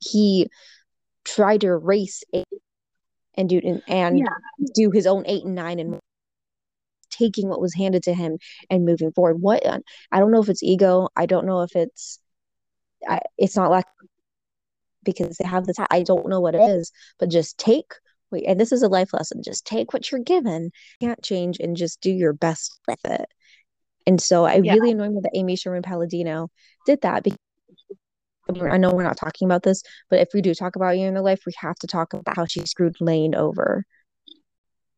he tried to erase eight and do and, and yeah. do his own eight and nine and taking what was handed to him and moving forward. What I don't know if it's ego. I don't know if it's I, it's not like because they have this. I don't know what it is, but just take wait, and this is a life lesson. Just take what you're given, can't change, and just do your best with it. And so I yeah. really annoyed me that Amy Sherman Palladino did that because I know we're not talking about this, but if we do talk about you in the life, we have to talk about how she screwed Lane over.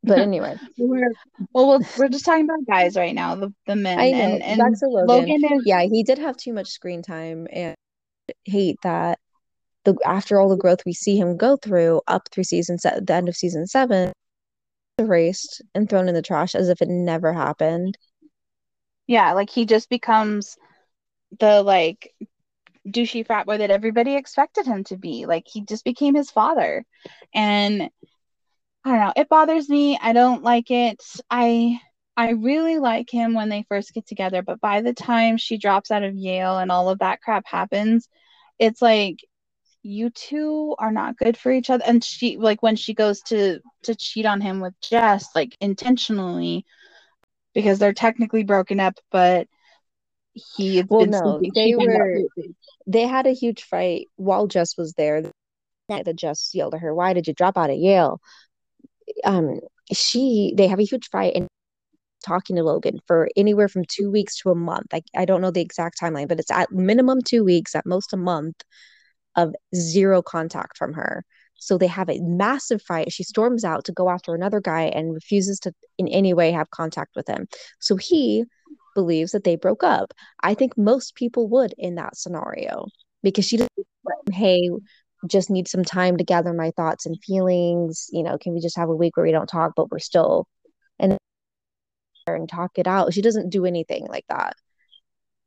But *laughs* anyway, we're, well, we're just talking about guys right now, the, the men. I know, and, and Logan. Logan is, yeah, he did have too much screen time, and hate that the after all the growth we see him go through up through season set the end of season seven erased and thrown in the trash as if it never happened. Yeah like he just becomes the like douchey frat boy that everybody expected him to be. Like he just became his father. And i don't know it bothers me. I don't like it. I i really like him when they first get together but by the time she drops out of yale and all of that crap happens it's like you two are not good for each other. And she like when she goes to to cheat on him with Jess like intentionally because they're technically broken up but he well no they were they had a huge fight while Jess was there. That Jess yelled at her why did you drop out of Yale? Um she they have a huge fight and talking to Logan for anywhere from two weeks to a month. Like I don't know the exact timeline, but it's at minimum two weeks, at most a month of zero contact from her. So they have a massive fight. She storms out to go after another guy and refuses to in any way have contact with him. So he believes that they broke up. I think most people would in that scenario because she doesn't, hey, just need some time to gather my thoughts and feelings. You know, can we just have a week where we don't talk, but we're still and and talk it out? She doesn't do anything like that.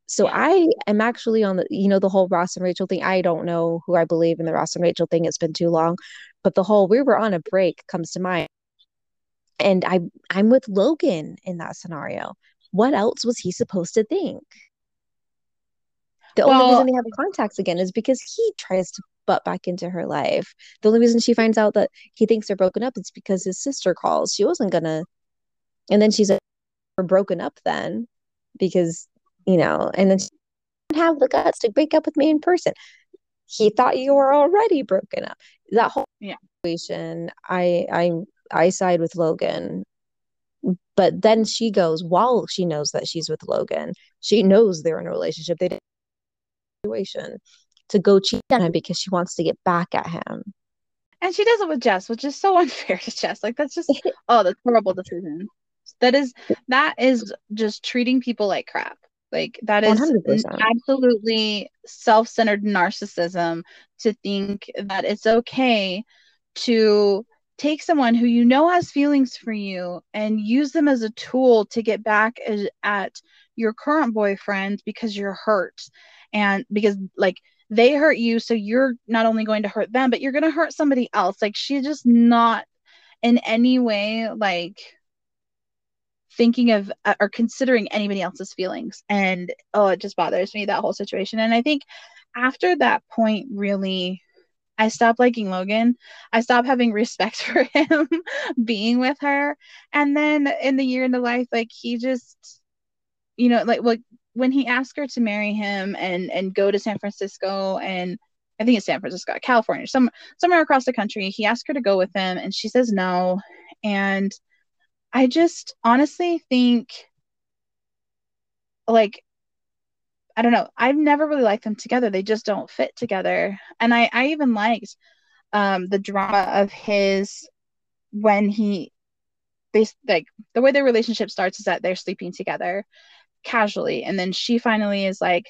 So I am actually on the, you know, the whole Ross and Rachel thing. I don't know who I believe in the Ross and Rachel thing. It's been too long, but the whole we were on a break comes to mind. And I, I'm with Logan in that scenario. What else was he supposed to think? The well, only reason they have contacts again is because he tries to butt back into her life. The only reason she finds out that he thinks they're broken up is because his sister calls. She wasn't gonna, and then she's like, "We're broken up then," because you know, and then have the guts to break up with me in person. He thought you were already broken up. That whole yeah. situation, I I I side with Logan. But then she goes while she knows that she's with Logan. She knows they're in a relationship. They didn't situation to go cheat on him because she wants to get back at him. And she does it with Jess, which is so *laughs* unfair to Jess. Like that's just oh, that's horrible decision. That is that is just treating people like crap. Like that is 100%. absolutely self-centered narcissism to think that it's okay to take someone who you know has feelings for you and use them as a tool to get back at your current boyfriend because you're hurt and because like they hurt you so you're not only going to hurt them but you're going to hurt somebody else like she's just not in any way like thinking of uh, or considering anybody else's feelings and oh it just bothers me that whole situation and i think after that point really i stopped liking logan i stopped having respect *laughs* for him being with her and then in the year in the life like he just you know like like when he asked her to marry him and and go to san francisco and I think it's San Francisco, California, some somewhere across the country. He asked her to go with him, and she says no. And I just honestly think like I don't know. I've never really liked them together. They just don't fit together. And I I even liked um the drama of his when he they like the way their relationship starts is that they're sleeping together casually and then she finally is like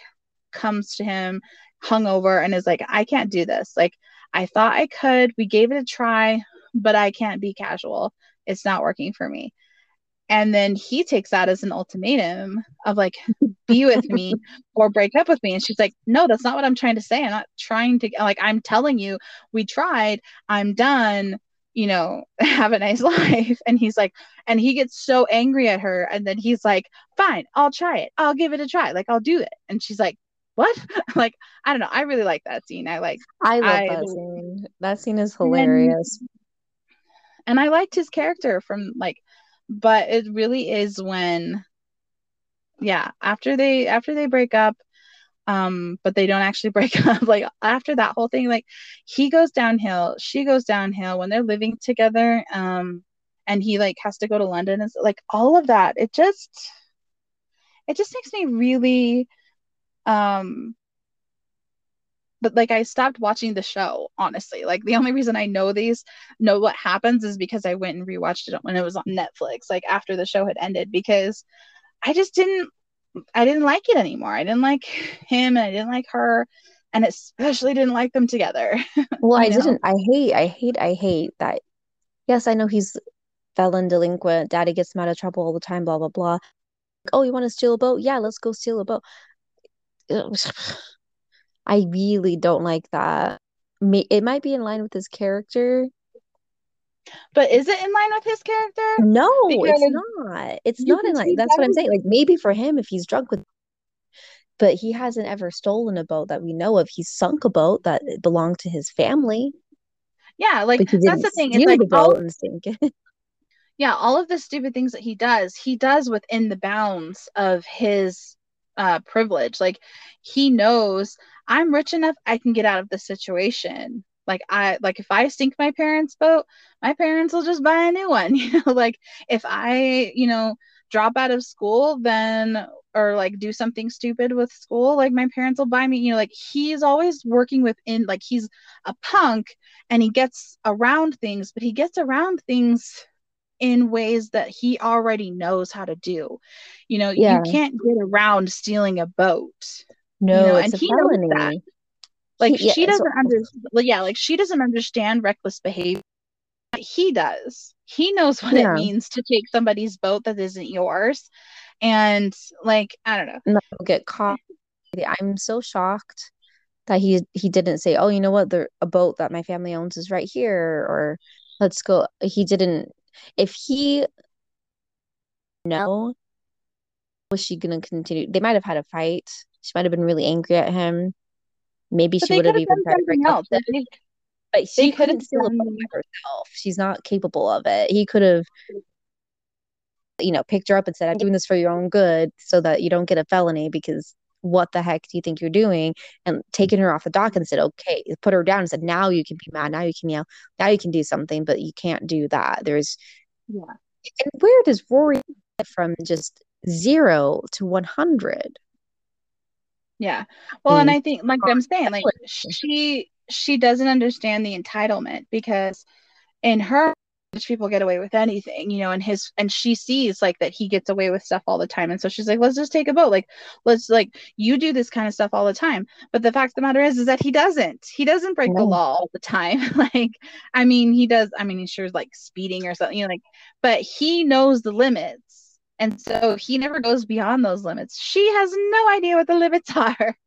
comes to him hungover and is like I can't do this. Like I thought I could. We gave it a try, but I can't be casual it's not working for me. And then he takes that as an ultimatum of like be with me *laughs* or break up with me. And she's like no that's not what i'm trying to say. I'm not trying to like i'm telling you we tried. I'm done. You know *laughs* have a nice *laughs* life. And he's like and he gets so angry at her. And then he's like fine i'll try it. I'll give it a try. Like i'll do it. And she's like what? Like i don't know. I really like that scene. I like i love I, that scene. That scene is hilarious and I liked his character from like but it really is when yeah, after they after they break up um but they don't actually *laughs* break up like after that whole thing like he goes downhill, she goes downhill when they're living together um and he like has to go to London and like all of that it just it just makes me really um but like I stopped watching the show, honestly. Like the only reason I know these know what happens is because I went and rewatched it when it was on Netflix, like after the show had ended, because I just didn't I didn't like it anymore. I didn't like him and I didn't like her. and especially didn't like them together. *laughs* Well, I didn't. I hate, I hate, I hate that. Yes, I know he's felon delinquent. Daddy gets him out of trouble all the time, blah, blah, blah. Oh, you want to steal a boat? Yeah, let's go steal a boat. I really don't like that. It might be in line with his character. But is it in line with his character? No, because it's not. It's not in line. That's what I'm saying. Like maybe for him, if he's drunk with, but he hasn't ever stolen a boat that we know of. He's sunk a boat that belonged to his family. Yeah, like that's the thing. It's like all, *laughs* yeah, all of the stupid things that he does, he does within the bounds of his uh, privilege. Like he knows I'm rich enough, I can get out of the situation. Like I like if I sink my parents' boat, my parents will just buy a new one. *laughs* You know, like if I, you know, drop out of school, then or like do something stupid with school, like my parents will buy me, you know, like he's always working within like he's a punk and he gets around things, but he gets around things in ways that he already knows how to do. You know, yeah. you can't get around stealing a boat. No, you know, and he felony. knows that. Like he, she yeah, doesn't understand. Well, Yeah, like she doesn't understand reckless behavior. He does. He knows what yeah. it means to take somebody's boat that isn't yours, and like I don't know, not get caught. I'm so shocked that he he didn't say, "Oh, you know what? The a boat that my family owns is right here," or "Let's go." He didn't. If he no, was she gonna continue? They might have had a fight. She might have been really angry at him. Maybe but she would have even tried to break up. But she couldn't steal a boat by herself. She's not capable of it. He could have, you know, picked her up and said, "I'm doing this for your own good, so that you don't get a felony." Because what the heck do you think you're doing? And taken her off the dock and said, "Okay," put her down and said, "Now you can be mad. Now you can yell. Now you can do something, but you can't do that." There's, yeah. And where does Rory get from just zero to one hundred? Yeah. Well, and I think like I'm saying, like she she doesn't understand the entitlement because in her people get away with anything, you know, and his and she sees like that he gets away with stuff all the time. And so she's like, let's just take a boat. Like, let's like you do this kind of stuff all the time. But the fact of the matter is is that he doesn't. He doesn't break no. the law all the time. *laughs* like, I mean, he does, I mean, he's sure like speeding or something, you know, like, but he knows the limits and so he never goes beyond those limits. She has no idea what the limits *laughs* are.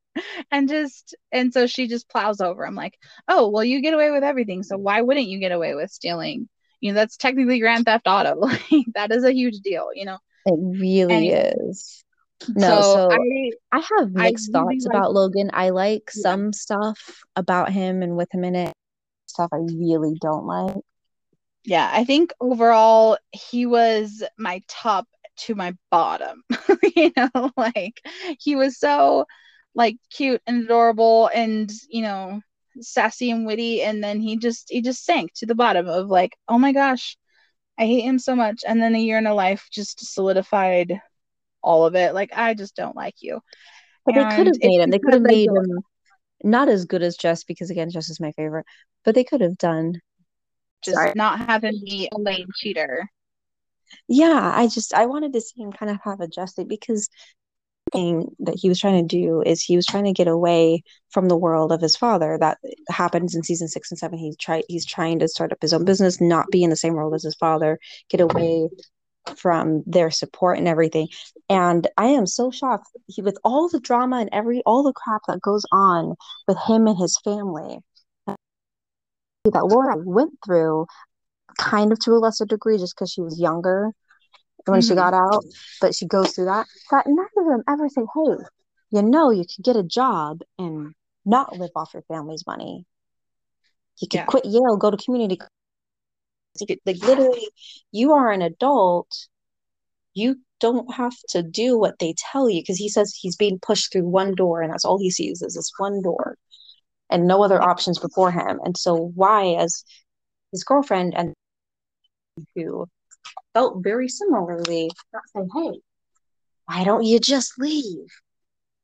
and just and so she just plows over. I'm like, oh well you get away with everything. So why wouldn't you get away with stealing? You know, that's technically grand theft auto. *laughs* Like that is a huge deal, you know. It really is. No, so, so I, I have mixed I thoughts about Logan. I like yeah. some stuff about him and with him in it. Stuff I really don't like. Yeah, I think overall he was my top to my bottom. *laughs* you know, *laughs* like he was so like cute and adorable and, you know, sassy and witty and then he just he just sank to the bottom of like, oh my gosh, I hate him so much. And then a year in a life just solidified all of it. Like I just don't like you. But and they could have made him. They could have made him not as good as Jess because again, Jess is my favorite. But they could have done just Sorry. not having me a lame cheater yeah i just i wanted to see him kind of have adjusted because thing that he was trying to do is he was trying to get away from the world of his father that happens in season six and seven. He's try he's trying to start up his own business not be in the same world as his father get away from their support and everything. And i am so shocked. He, with all the drama and every all the crap that goes on with him and his family that Lorelai went through kind of to a lesser degree just because she was younger when mm-hmm. she got out, but she goes through that. That none of them ever say, "Hey, you know, you could get a job and not live off your family's money. You could yeah. quit Yale, go to community." Like literally, you are an adult. You don't have to do what they tell you because he says he's being pushed through one door and that's all he sees is this one door and no other options before him. And so, why, as his girlfriend and who felt very similarly, saying, hey, why don't you just leave?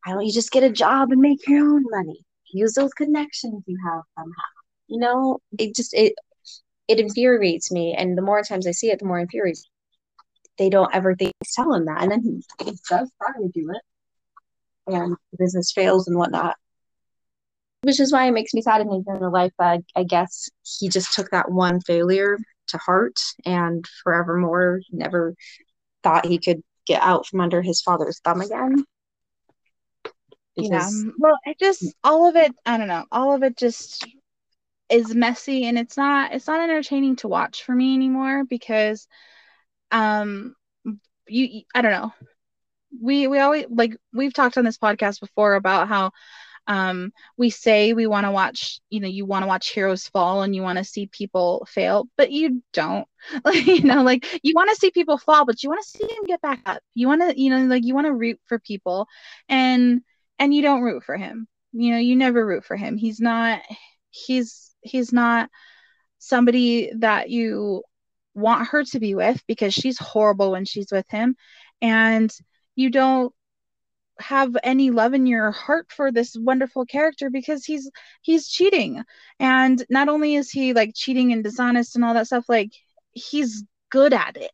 Why don't you just get a job and make your own money? Use those connections you have somehow. You know, it just it it infuriates me. And the more times I see it, the more infuriates. They don't ever think tell him that. And then he, he does try to do it. And business fails and whatnot. which is why it makes me sad in his inner life I guess he just took that one failure to heart and forevermore never thought he could get out from under his father's thumb again. Because... Yeah. Well, it just all of it, I don't know, all of it just is messy and it's not it's not entertaining to watch for me anymore because um you I don't know. We we always like we've talked on this podcast before about how um, we say we want to watch you know you want to watch heroes fall and you want to see people fail but you don't. *laughs* You know like you want to see people fall but you want to see them get back up. You want to you know like you want to root for people and and you don't root for him. You know you never root for him. He's not he's he's not somebody that you want her to be with because she's horrible when she's with him and you don't have any love in your heart for this wonderful character because he's he's cheating. And not only is he like cheating and dishonest and all that stuff like he's good at it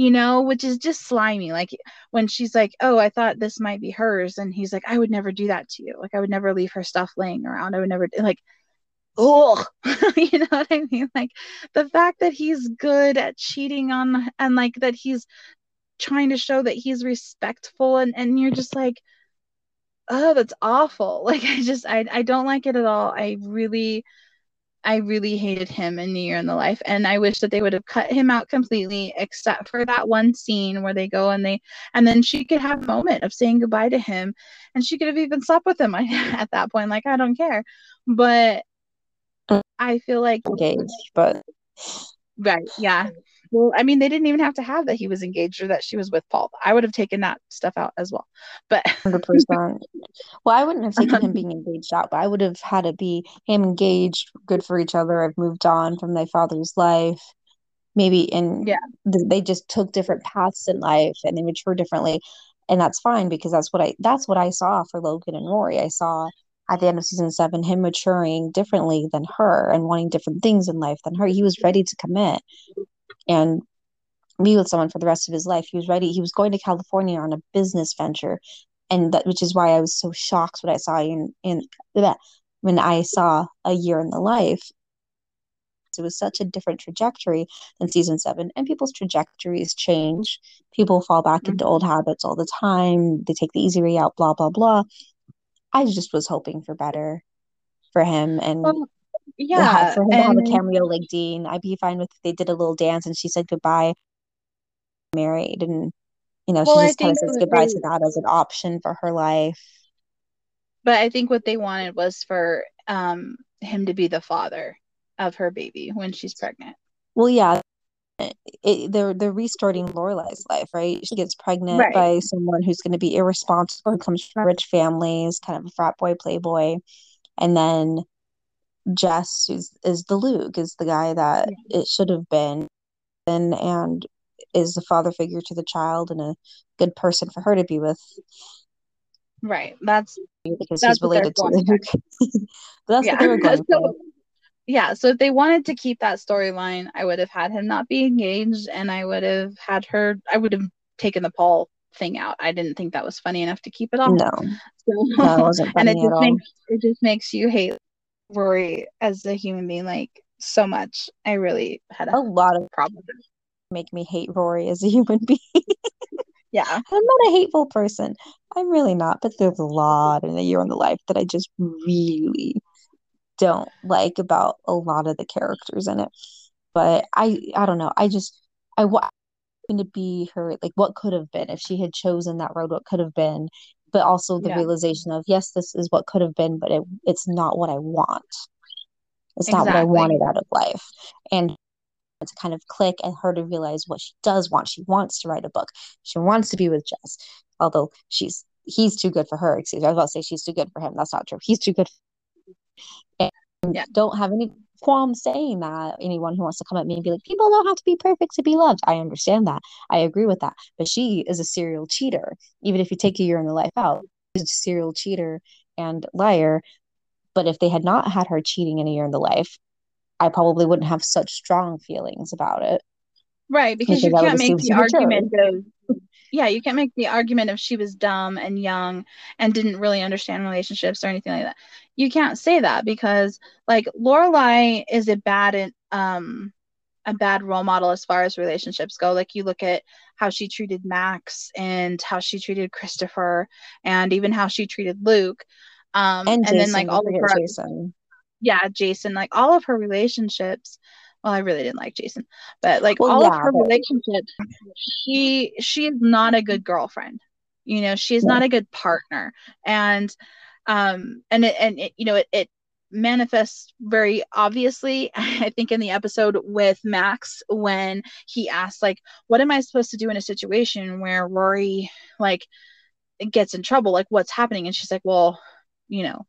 you know which is just slimy. Like when she's like oh i thought this might be hers and he's like i would never do that to you. Like i would never leave her stuff laying around. I would never like oh *laughs* you know what i mean? Like the fact that he's good at cheating on and like that he's trying to show that he's respectful and and you're just like oh that's awful. *laughs* Like i just i, I don't like it at all. I really i really hated him in new year in the life and i wish that they would have cut him out completely except for that one scene where they go and they and then she could have a moment of saying goodbye to him and she could have even slept with him *laughs* at that point like i don't care. But mm. i feel like engaged but right yeah well, I mean, they didn't even have to have that he was engaged or that she was with Paul. I would have taken that stuff out as well. But 100%. well, I wouldn't have taken him being engaged out, but I would have had it be him engaged, good for each other. I've moved on from my father's life. Maybe in yeah, they just took different paths in life and they mature differently, and that's fine because that's what I that's what I saw for Logan and Rory. I saw at the end of season seven him maturing differently than her and wanting different things in life than her. He was ready to commit and be with someone for the rest of his life. He was ready. He was going to California on a business venture, and that which is why I was so shocked when I saw in in that when I saw a year in the life. It was such a different trajectory than season seven, and people's trajectories change. People fall back mm-hmm. into old habits all the time. They take the easy way out. Blah blah blah. I just was hoping for better for him, and yeah, for him and... to have a cameo like Dean, I'd be fine with they did a little dance and she said goodbye, married, and you know well, she just kind of says goodbye they... to that as an option for her life. But I think what they wanted was for um him to be the father of her baby when she's pregnant. Well, yeah, it, they're they're restarting Lorelai's life, right? She gets pregnant right. by someone who's going to be irresponsible, comes from rich families, kind of a frat boy, playboy, and then Jess is is the Luke, is the guy that yeah. it should have been, and and is the father figure to the child and a good person for her to be with. Right. That's because that's he's related to Luke. *laughs* that's yeah. what they were going *laughs* so. Yeah, so if they wanted to keep that storyline, I would have had him not be engaged and I would have had her I would have taken the Paul thing out. I didn't think that was funny enough to keep it off. No. So, that *laughs* wasn't funny and it just makes it just makes you hate Rory as a human being like so much. I really had a, a lot of problems make me hate Rory as a human being. *laughs* yeah. I'm not a hateful person. I'm really not, but there's a lot in the year in the life that I just really don't like about a lot of the characters in it. But I I don't know. I just I want to be her like what could have been if she had chosen that road what could have been but also the yeah. realization of yes this is what could have been but it, it's not what i want. It's exactly. not what i wanted out of life. And to kind of click and her to realize what she does want. She wants to write a book. She wants to be with jess. Although she's he's too good for her excuse me. I was about to say she's too good for him. That's not true. He's too good and yeah. don't have any qualm saying that anyone who wants to come at me and be like people don't have to be perfect to be loved. I understand that. I agree with that. But she is a serial cheater even if you take a year in the life out. She's a serial cheater and liar. But if they had not had her cheating in a year in the life i probably wouldn't have such strong feelings about it right because, because you can't make the argument of yeah, you can't make the argument of she was dumb and young and didn't really understand relationships or anything like that. You can't say that because like Lorelai is a bad um a bad role model as far as relationships go. Like you look at how she treated Max and how she treated Christopher and even how she treated Luke. Um and, and then like all of her Jason. Yeah, Jason, like all of her relationships well, I really didn't like Jason, but like well, all yeah, of her but... relationships, she she is not a good girlfriend. You know, she is yeah. not a good partner, and um, and it, and it, you know, it, it manifests very obviously *laughs* i think in the episode with max when he asks like what am i supposed to do in a situation where rory like gets in trouble like what's happening and she's like well you know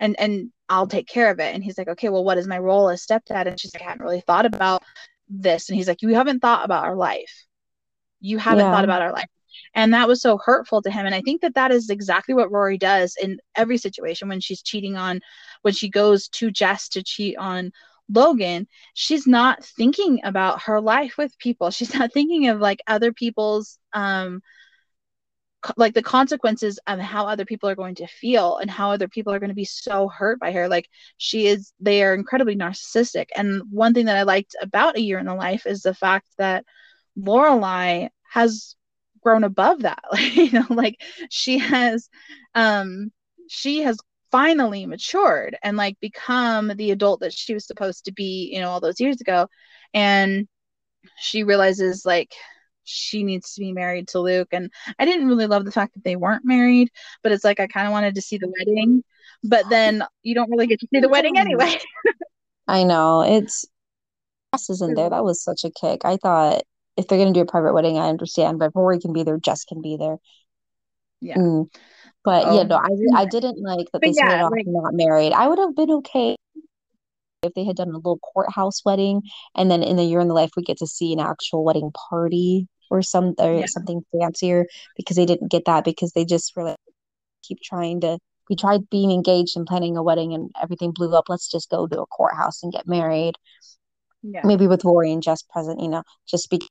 and and I'll take care of it. And he's like, okay, well, what is my role as stepdad? And she's like, I haven't really thought about this. And he's like, you haven't thought about our life. You haven't yeah. thought about our life. And that was so hurtful to him. And I think that that is exactly what Rory does in every situation when she's cheating on, when she goes to Jess to cheat on Logan, she's not thinking about her life with people. She's not thinking of like other people's um like the consequences of how other people are going to feel and how other people are going to be so hurt by her. Like she is they are incredibly narcissistic. And one thing that i liked about a year in the life is the fact that lorelai has grown above that like *laughs* you know like she has um she has finally matured and like become the adult that she was supposed to be you know all those years ago. And she realizes like she needs to be married to Luke. And I didn't really love the fact that they weren't married, but it's like I kind of wanted to see the wedding, but then you don't really get to see the wedding anyway. *laughs* I know. It's Jess isn't there. That was such a kick. I thought if they're gonna do a private wedding, I understand, but Rory can be there, Jess can be there. Yeah. Mm. But oh. yeah, no, I I didn't like that but they started off like, not married. I would have been okay if they had done a little courthouse wedding and then in the year in the life we get to see an actual wedding party or some or yeah. something fancier because they didn't get that because they just really keep trying to we tried being engaged and planning a wedding and everything blew up let's just go to a courthouse and get married yeah. maybe with rory and jess present you know just because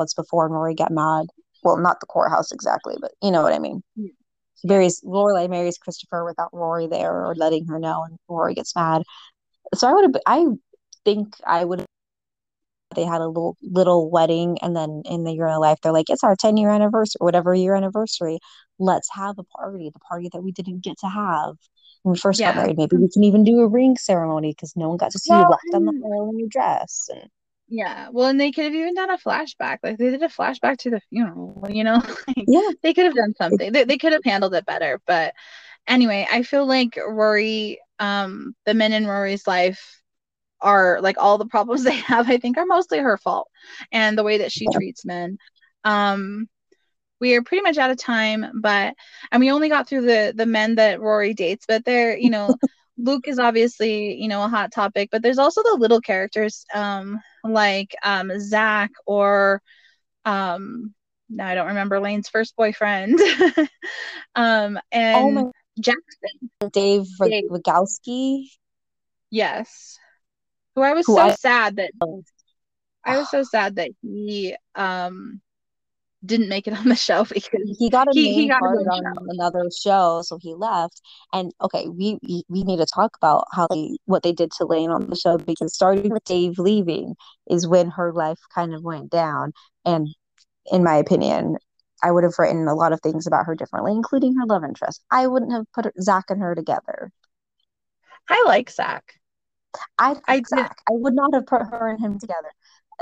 it's before and rory got mad well not the courthouse exactly but you know what i mean yeah. marries Lorelai marries Christopher without Rory there or letting her know, and Rory gets mad so I would have. I think I would. They had a little little wedding, and then in the year of life, they're like, "It's our ten year anniversary, or whatever year anniversary. Let's have a party, the party that we didn't get to have when we first yeah. got married. Maybe we can even do a ring ceremony because no one got to see well, you left on the aisle in your dress." And yeah, well, and they could have even done a flashback. Like they did a flashback to the funeral. You know, *laughs* like, yeah, they could have done something. They they could have handled it better, but anyway, I feel like Rory, um, the men in Rory's life are like all the problems *laughs* they have, I think are mostly her fault and the way that she treats men. Um, we are pretty much out of time, but and we only got through the the men that Rory dates, but they're, you know, *laughs* Luke is obviously, you know, a hot topic, but there's also the little characters, um, like um Zach or um now I don't remember Lane's first boyfriend. *laughs* um and oh my Jackson. Dave, Dave. Rygalski. Yes. Who I was Who so I- sad that I was so sad that he um didn't make it on the *laughs* show because he got a he, he got part on show. another show, so he left. And okay, we, we we need to talk about how they what they did to Lane on the show because starting with Dave leaving is when her life kind of went down. And in my opinion, I would have written a lot of things about her differently, including her love interest. I wouldn't have put Zach and her together. I like Zach. I I Zach. I would not have put her and him together.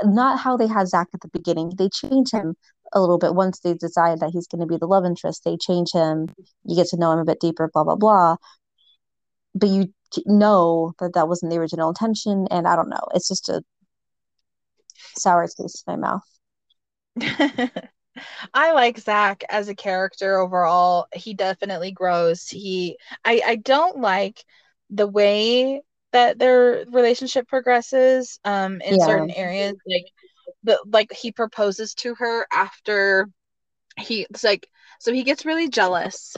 Not how they had Zach at the beginning. They changed him a little bit once they decide that he's going to be the love interest. They change him. You get to know him a bit deeper. Blah blah blah. But you know that that wasn't the original intention, and I don't know. It's just a sour taste in my mouth. *laughs* I like Zach as a character overall. He definitely grows. He I I don't like the way that their relationship progresses um in yeah. certain areas like the like he proposes to her after he's like so he gets really jealous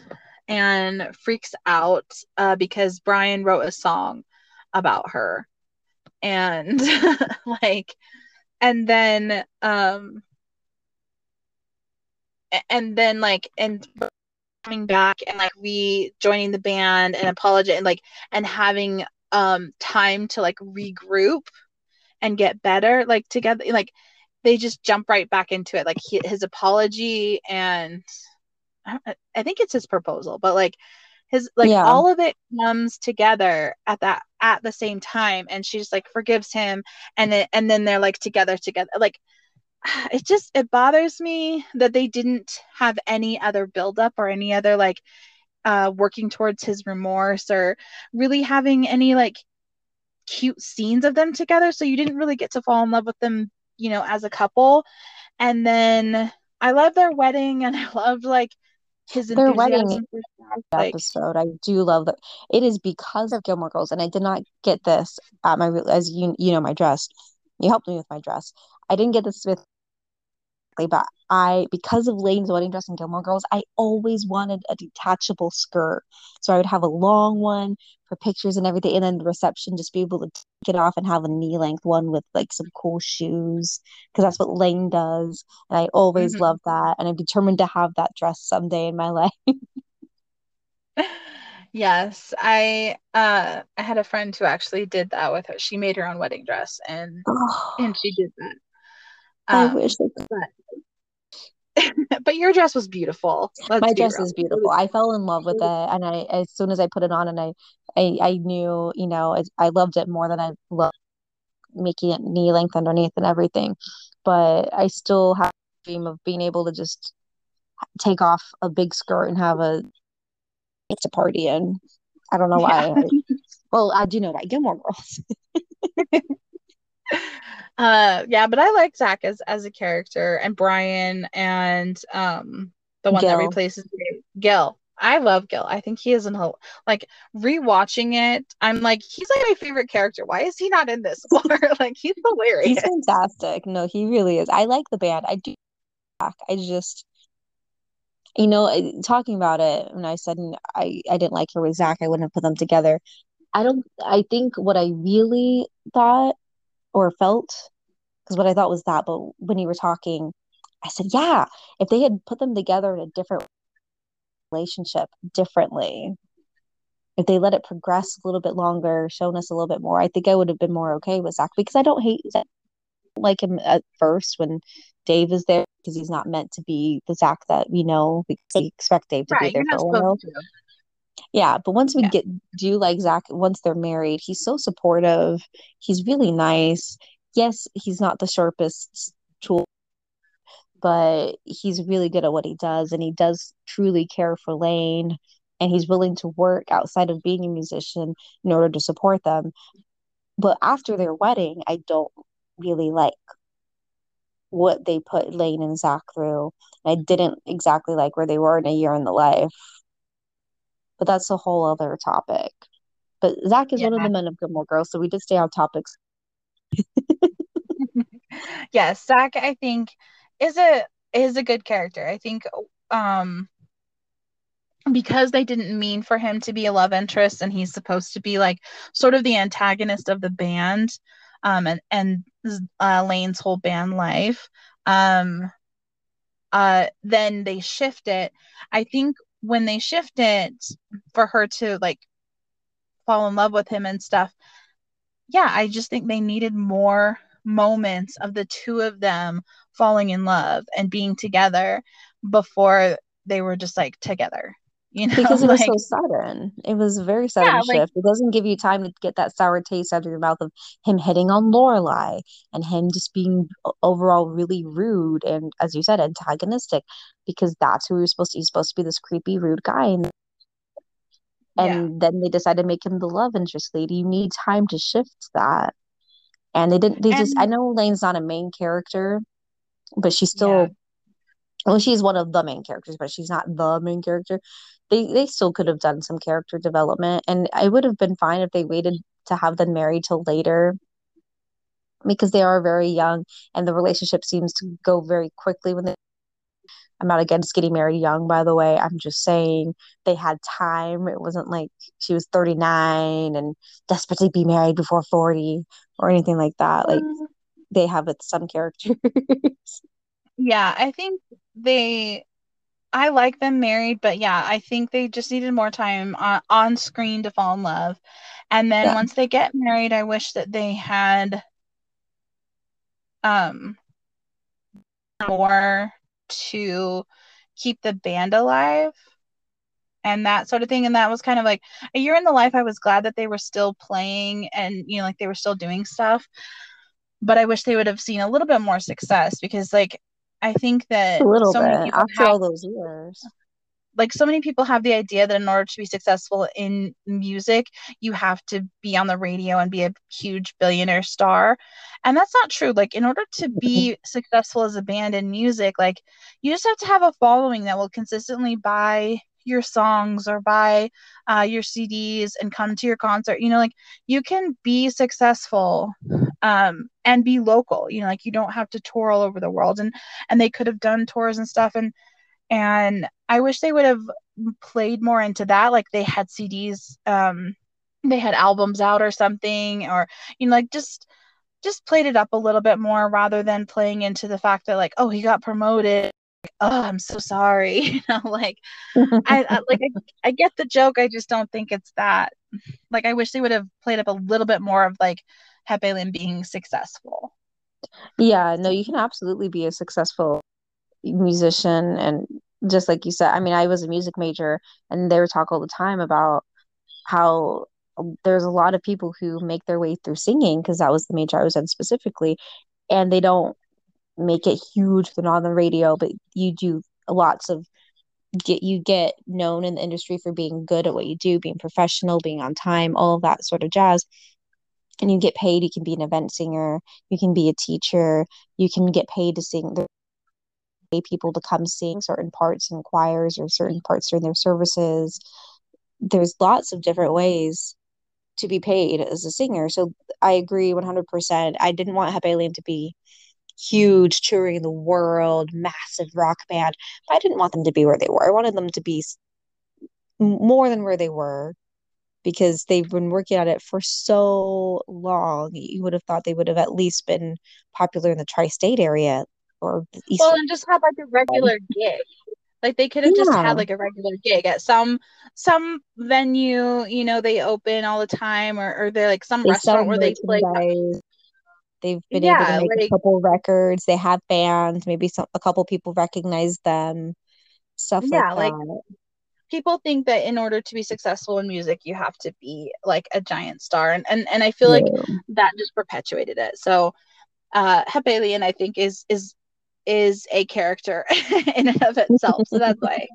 and freaks out uh because Brian wrote a song about her and *laughs* like and then um and then like and coming back and like we joining the band and apologizing, like and having um time to like regroup and get better like together like they just jump right back into it like he, his apology and I think it's his proposal but like his like yeah. all of it comes together at that at the same time and she just like forgives him and then and then they're like together together like *sighs* it just it bothers me that they didn't have any other buildup or any other like uh working towards his remorse or really having any like cute scenes of them together. So you didn't really get to fall in love with them you know as a couple. And then i love their wedding and *laughs* i loved like his their wedding like, episode. I do love that it is because of gilmore girls and i did not get this at my as you you know my dress. You helped me with my dress. I didn't get this with but I, because of Lane's wedding dress and Gilmore Girls, I always wanted a detachable skirt. So I would have a long one for pictures and everything, and then the reception just be able to take it off and have a knee length one with like some cool shoes, because that's what Lane does. And I always mm-hmm. loved that, and I'm determined to have that dress someday in my *laughs* life. yes, I uh I had a friend who actually did that with her. She made her own wedding dress, and oh. and she did that. Um, I wish I could. But, *laughs* but your dress was beautiful. Let's My dress real. is beautiful. I fell in love with it, and I as soon as I put it on, and I I, I knew you know I, I loved it more than I loved making it knee length underneath and everything. But I still have a dream of being able to just take off a big skirt and have a it's a party and I don't know why. Yeah. I, well, I do know that Gilmore Girls. *laughs* uh yeah but i like zach as as a character and brian and um the one Gil. that replaces gil. I love gil. I think he is an like rewatching it i'm like he's like my favorite character. Why is he not in this *laughs* more like he's hilarious. he's fantastic. No he really is. I like the band. I do i just you know talking about it when i said i i didn't like her with zach i wouldn't have put them together. I don't i think what i really thought or felt because what I thought was that, but when you were talking, I said, yeah, if they had put them together in a different relationship differently, if they let it progress a little bit longer, shown us a little bit more, I think I would have been more okay with Zach because I don't hate Zach like him at first when Dave is there because he's not meant to be the Zach that we know because we expect Dave to right, be there for a while. Yeah, but once we yeah. get do like Zach, once they're married, he's so supportive. He's really nice. Yes, he's not the sharpest tool, but he's really good at what he does, and he does truly care for Lane, and he's willing to work outside of being a musician in order to support them. But after their wedding, I don't really like what they put Lane and Zach through. I didn't exactly like where they were in a year in the life but that's a whole other topic. But Zach is yeah. one of the men of Gilmore Girls, so we did stay on topics. *laughs* yes, Zach, I think is a is a good character. I think um because they didn't mean for him to be a love interest and he's supposed to be like sort of the antagonist of the band um and and uh, Lane's whole band life um uh then they shift it i think when they shift it for her to like fall in love with him and stuff yeah i just think they needed more moments of the two of them falling in love and being together before they were just like together you know because *laughs* it was so sudden it was a very sudden yeah, shift like, it doesn't give you time to get that sour taste out of your mouth of him hitting on lorelai and him just being overall really rude and as you said antagonistic because that's who he was supposed to be. he's supposed to be this creepy rude guy and and yeah. then they decided to make him the love interest lady you need time to shift that and they didn't they and, just i know lane's not a main character but she's still yeah well she's one of the main characters but she's not the main character they they still could have done some character development and I would have been fine if they waited to have them married till later because they are very young and the relationship seems to go very quickly when they I'm not against getting married young, by the way. I'm just saying they had time. It wasn't like she was 39 and desperate to be married before 40 or anything like that. Like, mm. they have with some characters. *laughs* yeah, I think they I like them married, but yeah, I think they just needed more time on, on screen to fall in love. And then yeah. once they get married, I wish that they had um more to keep the band alive and that sort of thing and that was kind of like a year in the life i was glad that they were still playing and you know like they were still doing stuff but i wish they would have seen a little bit more success because like i think that a little so bit after have, all those years. Like so many people have the idea that in order to be successful in music you have to be on the radio and be a huge billionaire star. And that's not true. Like in order to be successful as a band in music like you just have to have a following that will consistently buy your songs or buy uh, your CDs and come to your concert. You know, like you can be successful um, and be local. You know, like you don't have to tour all over the world. And and they could have done tours and stuff. And and I wish they would have played more into that. Like they had CDs, um, they had albums out or something, or you know, like just just played it up a little bit more rather than playing into the fact that like oh he got promoted oh i'm so sorry *laughs* you know like I, I, like I, *laughs* I get the joke i just don't think it's that like i wish they would have played up a little bit more of like Hep Alien being successful. Yeah no you can absolutely be a successful musician and just like you said i mean i was a music major and they would talk all the time about how there's a lot of people who make their way through singing because that was the major i was in specifically and they don't make it huge they're not on the radio but you do lots of get you get known in the industry for being good at what you do being professional being on time all of that sort of jazz and you get paid you can be an event singer you can be a teacher you can get paid to sing pay people to come sing certain parts in choirs or certain parts during their services there's lots of different ways to be paid as a singer so i agree 100% i didn't want Hep to be huge touring the world, massive rock band. But I didn't want them to be where they were. I wanted them to be more than where they were because they've been working on it for so long. You would have thought they would have at least been popular in the tri-state area or East well, and just have like a regular gig. Like they could have yeah. just had like a regular gig at some some venue. You know, they open all the time, or, or they're like some they restaurant where they play. They've been yeah, able to make like, a couple records. They have bands. Maybe some a couple people recognize them. Stuff yeah, like, like people think that in order to be successful in music, you have to be like a giant star, and and, and I feel yeah. like that just perpetuated it. So, uh, Hep Alien, I think, is is is a character *laughs* in and of itself. So that's why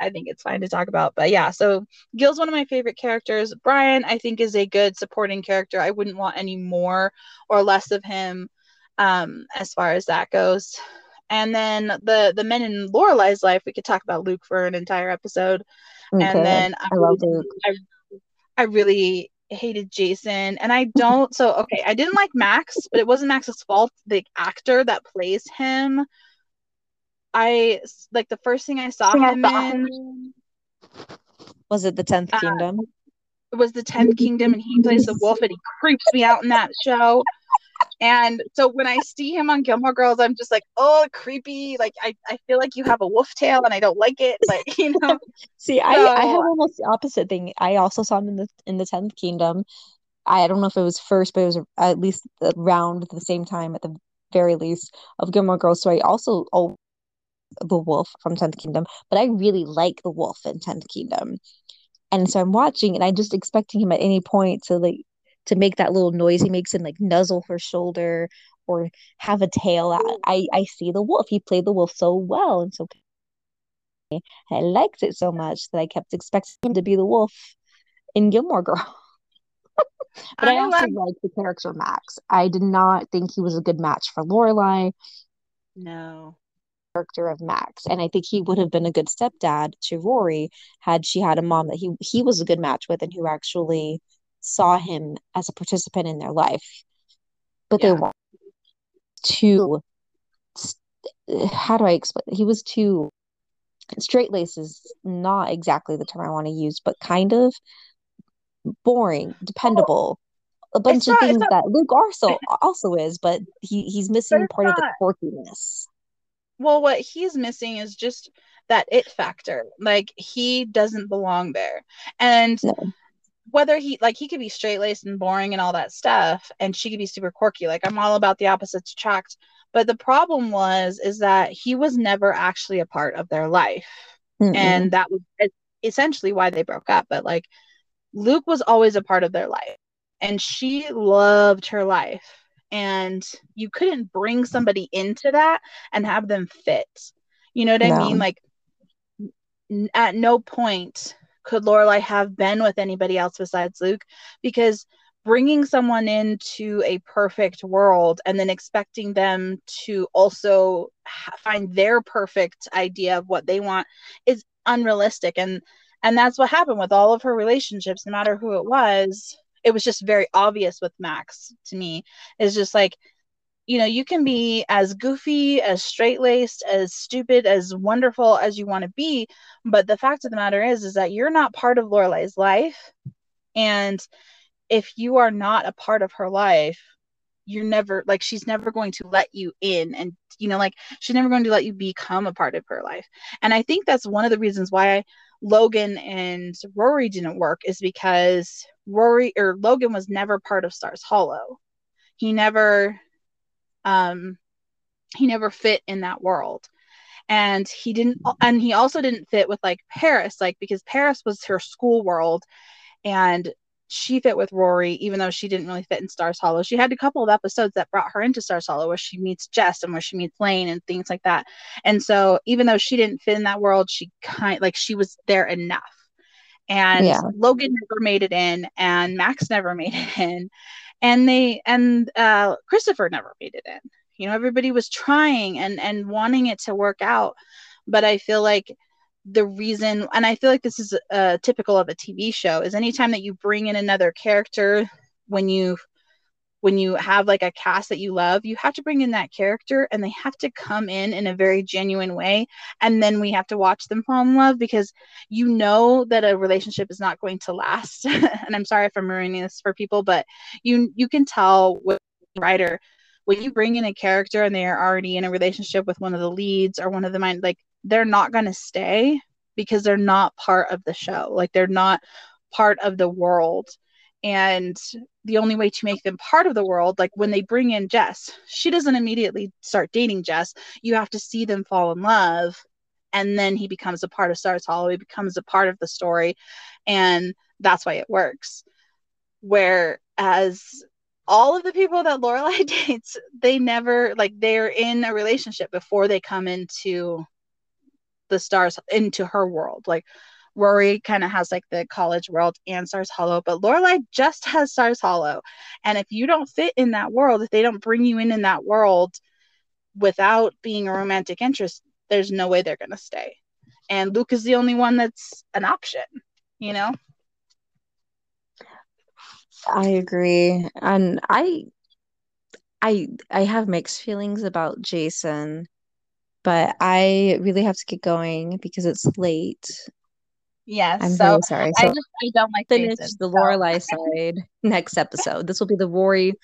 I think it's fine to talk about. But yeah, so Gil's one of my favorite characters. Brian, I think, is a good supporting character. I wouldn't want any more or less of him um, as far as that goes. And then the the men in Lorelai's life, we could talk about Luke for an entire episode. Okay. And then I, I love Luke. I, I really hated Jason, and I don't. So okay, I didn't like Max, but it wasn't Max's fault. The actor that plays him I like the first thing I saw him in. Was it the Tenth uh, Kingdom? It was the Tenth Kingdom, and he plays the wolf, and he creeps me out in that show. And so when I see him on Gilmore Girls, I'm just like, oh, creepy. Like I, I feel like you have a wolf tail, and I don't like it. But *laughs* you know, *laughs* see, so... I, I have almost the opposite thing. I also saw him in the in the Tenth Kingdom. I don't know if it was first, but it was at least around the same time, at the very least, of Gilmore Girls. So I also oh, the wolf from 10th Kingdom, but I really like the wolf in 10th Kingdom. And so I'm watching and I'm just expecting him at any point to like to make that little noise he makes and like nuzzle her shoulder or have a tail. I mm. I see the wolf. He played the wolf so well and so I liked it so much that I kept expecting him to be the wolf in Gilmore Girl. *laughs* but I, I also like the character Max. I did not think he was a good match for Lorelai. No character of Max. And I think he would have been a good stepdad to Rory had she had a mom that he he was a good match with and who actually saw him as a participant in their life. But yeah. they were too how do I explain? He was too straight lace is not exactly the term I want to use, but kind of boring, dependable, a bunch of things not, that Luke also also is, but he he's missing part not. of the quirkiness. Well, what he's missing is just that it factor. Like he doesn't belong there. And no. Whether he like he could be straight laced and boring and all that stuff, and she could be super quirky. Like I'm all about the opposites attract. But the problem was is that he was never actually a part of their life. Mm-mm. And that was essentially why they broke up. But like Luke was always a part of their life. And she loved her life. And you couldn't bring somebody into that and have them fit. You know what no. I mean? Like at no point could Lorelai have been with anybody else besides Luke? Because bringing someone into a perfect world and then expecting them to also find their perfect idea of what they want is unrealistic. And and that's what happened with all of her relationships. No matter who it was it was just very obvious with max to me. It's just like you know you can be as goofy as straight laced as stupid as wonderful as you want to be but the fact of the matter is is that you're not part of lorelai's life and if you are not a part of her life you're never like she's never going to let you in and you know like she's never going to let you become a part of her life. And i think that's one of the reasons why logan and rory didn't work is because rory or logan was never part of stars hollow. He never um he never fit in that world. And he didn't and he also didn't fit with like paris like because paris was her school world and she fit with rory even though she didn't really fit in stars hollow. She had a couple of episodes that brought her into stars hollow where she meets jess and where she meets lane and things like that. And so even though she didn't fit in that world she kind like she was there enough. And yeah. logan never made it in and max never *laughs* made it in and they and uh, Christopher never made it in. You know, everybody was trying and and wanting it to work out, but I feel like the reason, and I feel like this is uh, typical of a TV show, is anytime that you bring in another character when you when you have like a cast that you love, you have to bring in that character and they have to come in in a very genuine way. And then we have to watch them fall in love because you know that a relationship is not going to last. *laughs* and I'm sorry if I'm ruining this for people, but you you can tell with writer when you bring in a character and they are already in a relationship with one of the leads or one of the mind like they're not going to stay because they're not part of the show like they're not part of the world and the only way to make them part of the world like when they bring in jess she doesn't immediately start dating jess. You have to see them fall in love and then he becomes a part of stars hollow he becomes a part of the story and that's why it works. Whereas all of the people that lorelai *laughs* dates they never like they're in a relationship before they come into the stars into her world. Like Rory kind of has like the college world and Stars Hollow, but Lorelai just has Stars Hollow. And if you don't fit in that world, if they don't bring you in in that world without being a romantic interest, there's no way they're going to stay. And Luke is the only one that's an option, you know? I agree. And I I I have mixed feelings about Jason, but I really have to get going because it's late Yes. I'm so sorry. So I just I don't like finish Jason, the so. Lorelai *laughs* side next episode. This will be the Rory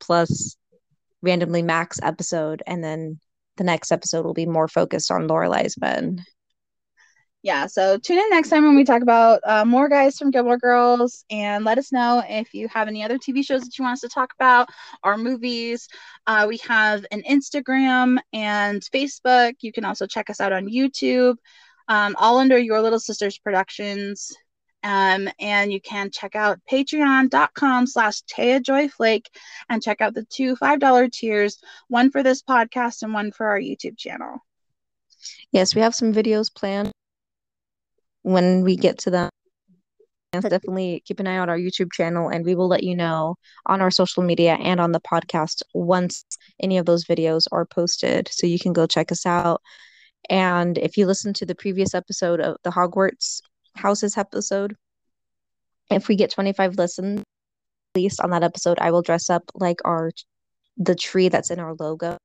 plus randomly Max episode, and then the next episode will be more focused on Lorelai's men. Yeah, so tune in next time when we talk about uh, more guys from Gilmore Girls, and let us know if you have any other TV shows that you want us to talk about or movies. Uh, we have an Instagram and Facebook. You can also check us out on YouTube um, all under Your Little Sisters Productions. Um, and you can check out patreon.com slash Taia Joy Flake and check out the two $5 tiers, one for this podcast and one for our YouTube channel. Yes, we have some videos planned when we get to them. Definitely keep an eye on our YouTube channel and we will let you know on our social media and on the podcast once any of those videos are posted. So you can go check us out and if you listen to the previous episode of the Hogwarts Houses episode, if we get 25 listens, at least on that episode, I will dress up like our the tree that's in our logo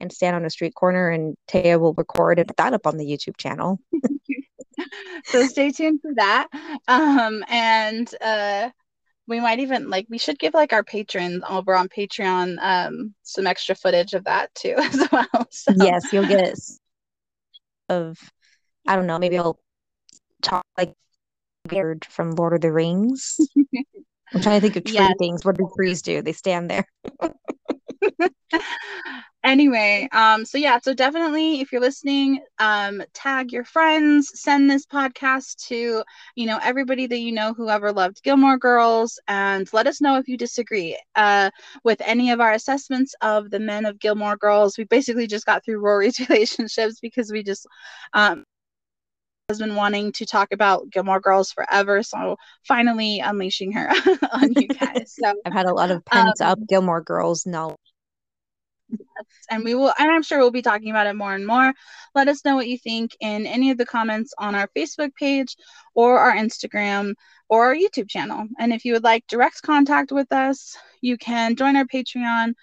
and stand on a street corner and Taia will record and put that up on the YouTube channel. *laughs* so stay tuned for that. Um, and uh, we might even like we should give like our patrons over on Patreon um some extra footage of that too *laughs* as well. So. Yes, you'll get of I don't know, maybe I'll talk like weird from Lord of the Rings. *laughs* I'm trying to think of tree yes. things. What do trees do? They stand there. *laughs* *laughs* anyway, um, so yeah, so definitely if you're listening, um, tag your friends, send this podcast to, you know, everybody that you know whoever loved Gilmore Girls, and let us know if you disagree uh, with any of our assessments of the men of Gilmore Girls. We basically just got through Rory's *laughs* relationships because we just um has been wanting to talk about Gilmore Girls forever, so finally unleashing her *laughs* on you guys. So *laughs* I've had a lot of pent um, up Gilmore Girls knowledge. And we will, and I'm sure we'll be talking about it more and more. Let us know what you think in any of the comments on our Facebook page or our Instagram or our YouTube channel. And if you would like direct contact with us, you can join our Patreon,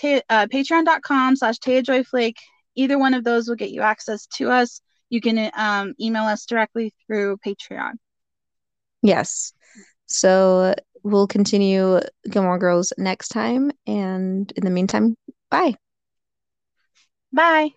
ta- uh, patreon.com slash Flake. Either one of those will get you access to us you can um, email us directly through Patreon. Yes. So we'll continue Gilmore Girls next time. And in the meantime, bye. Bye.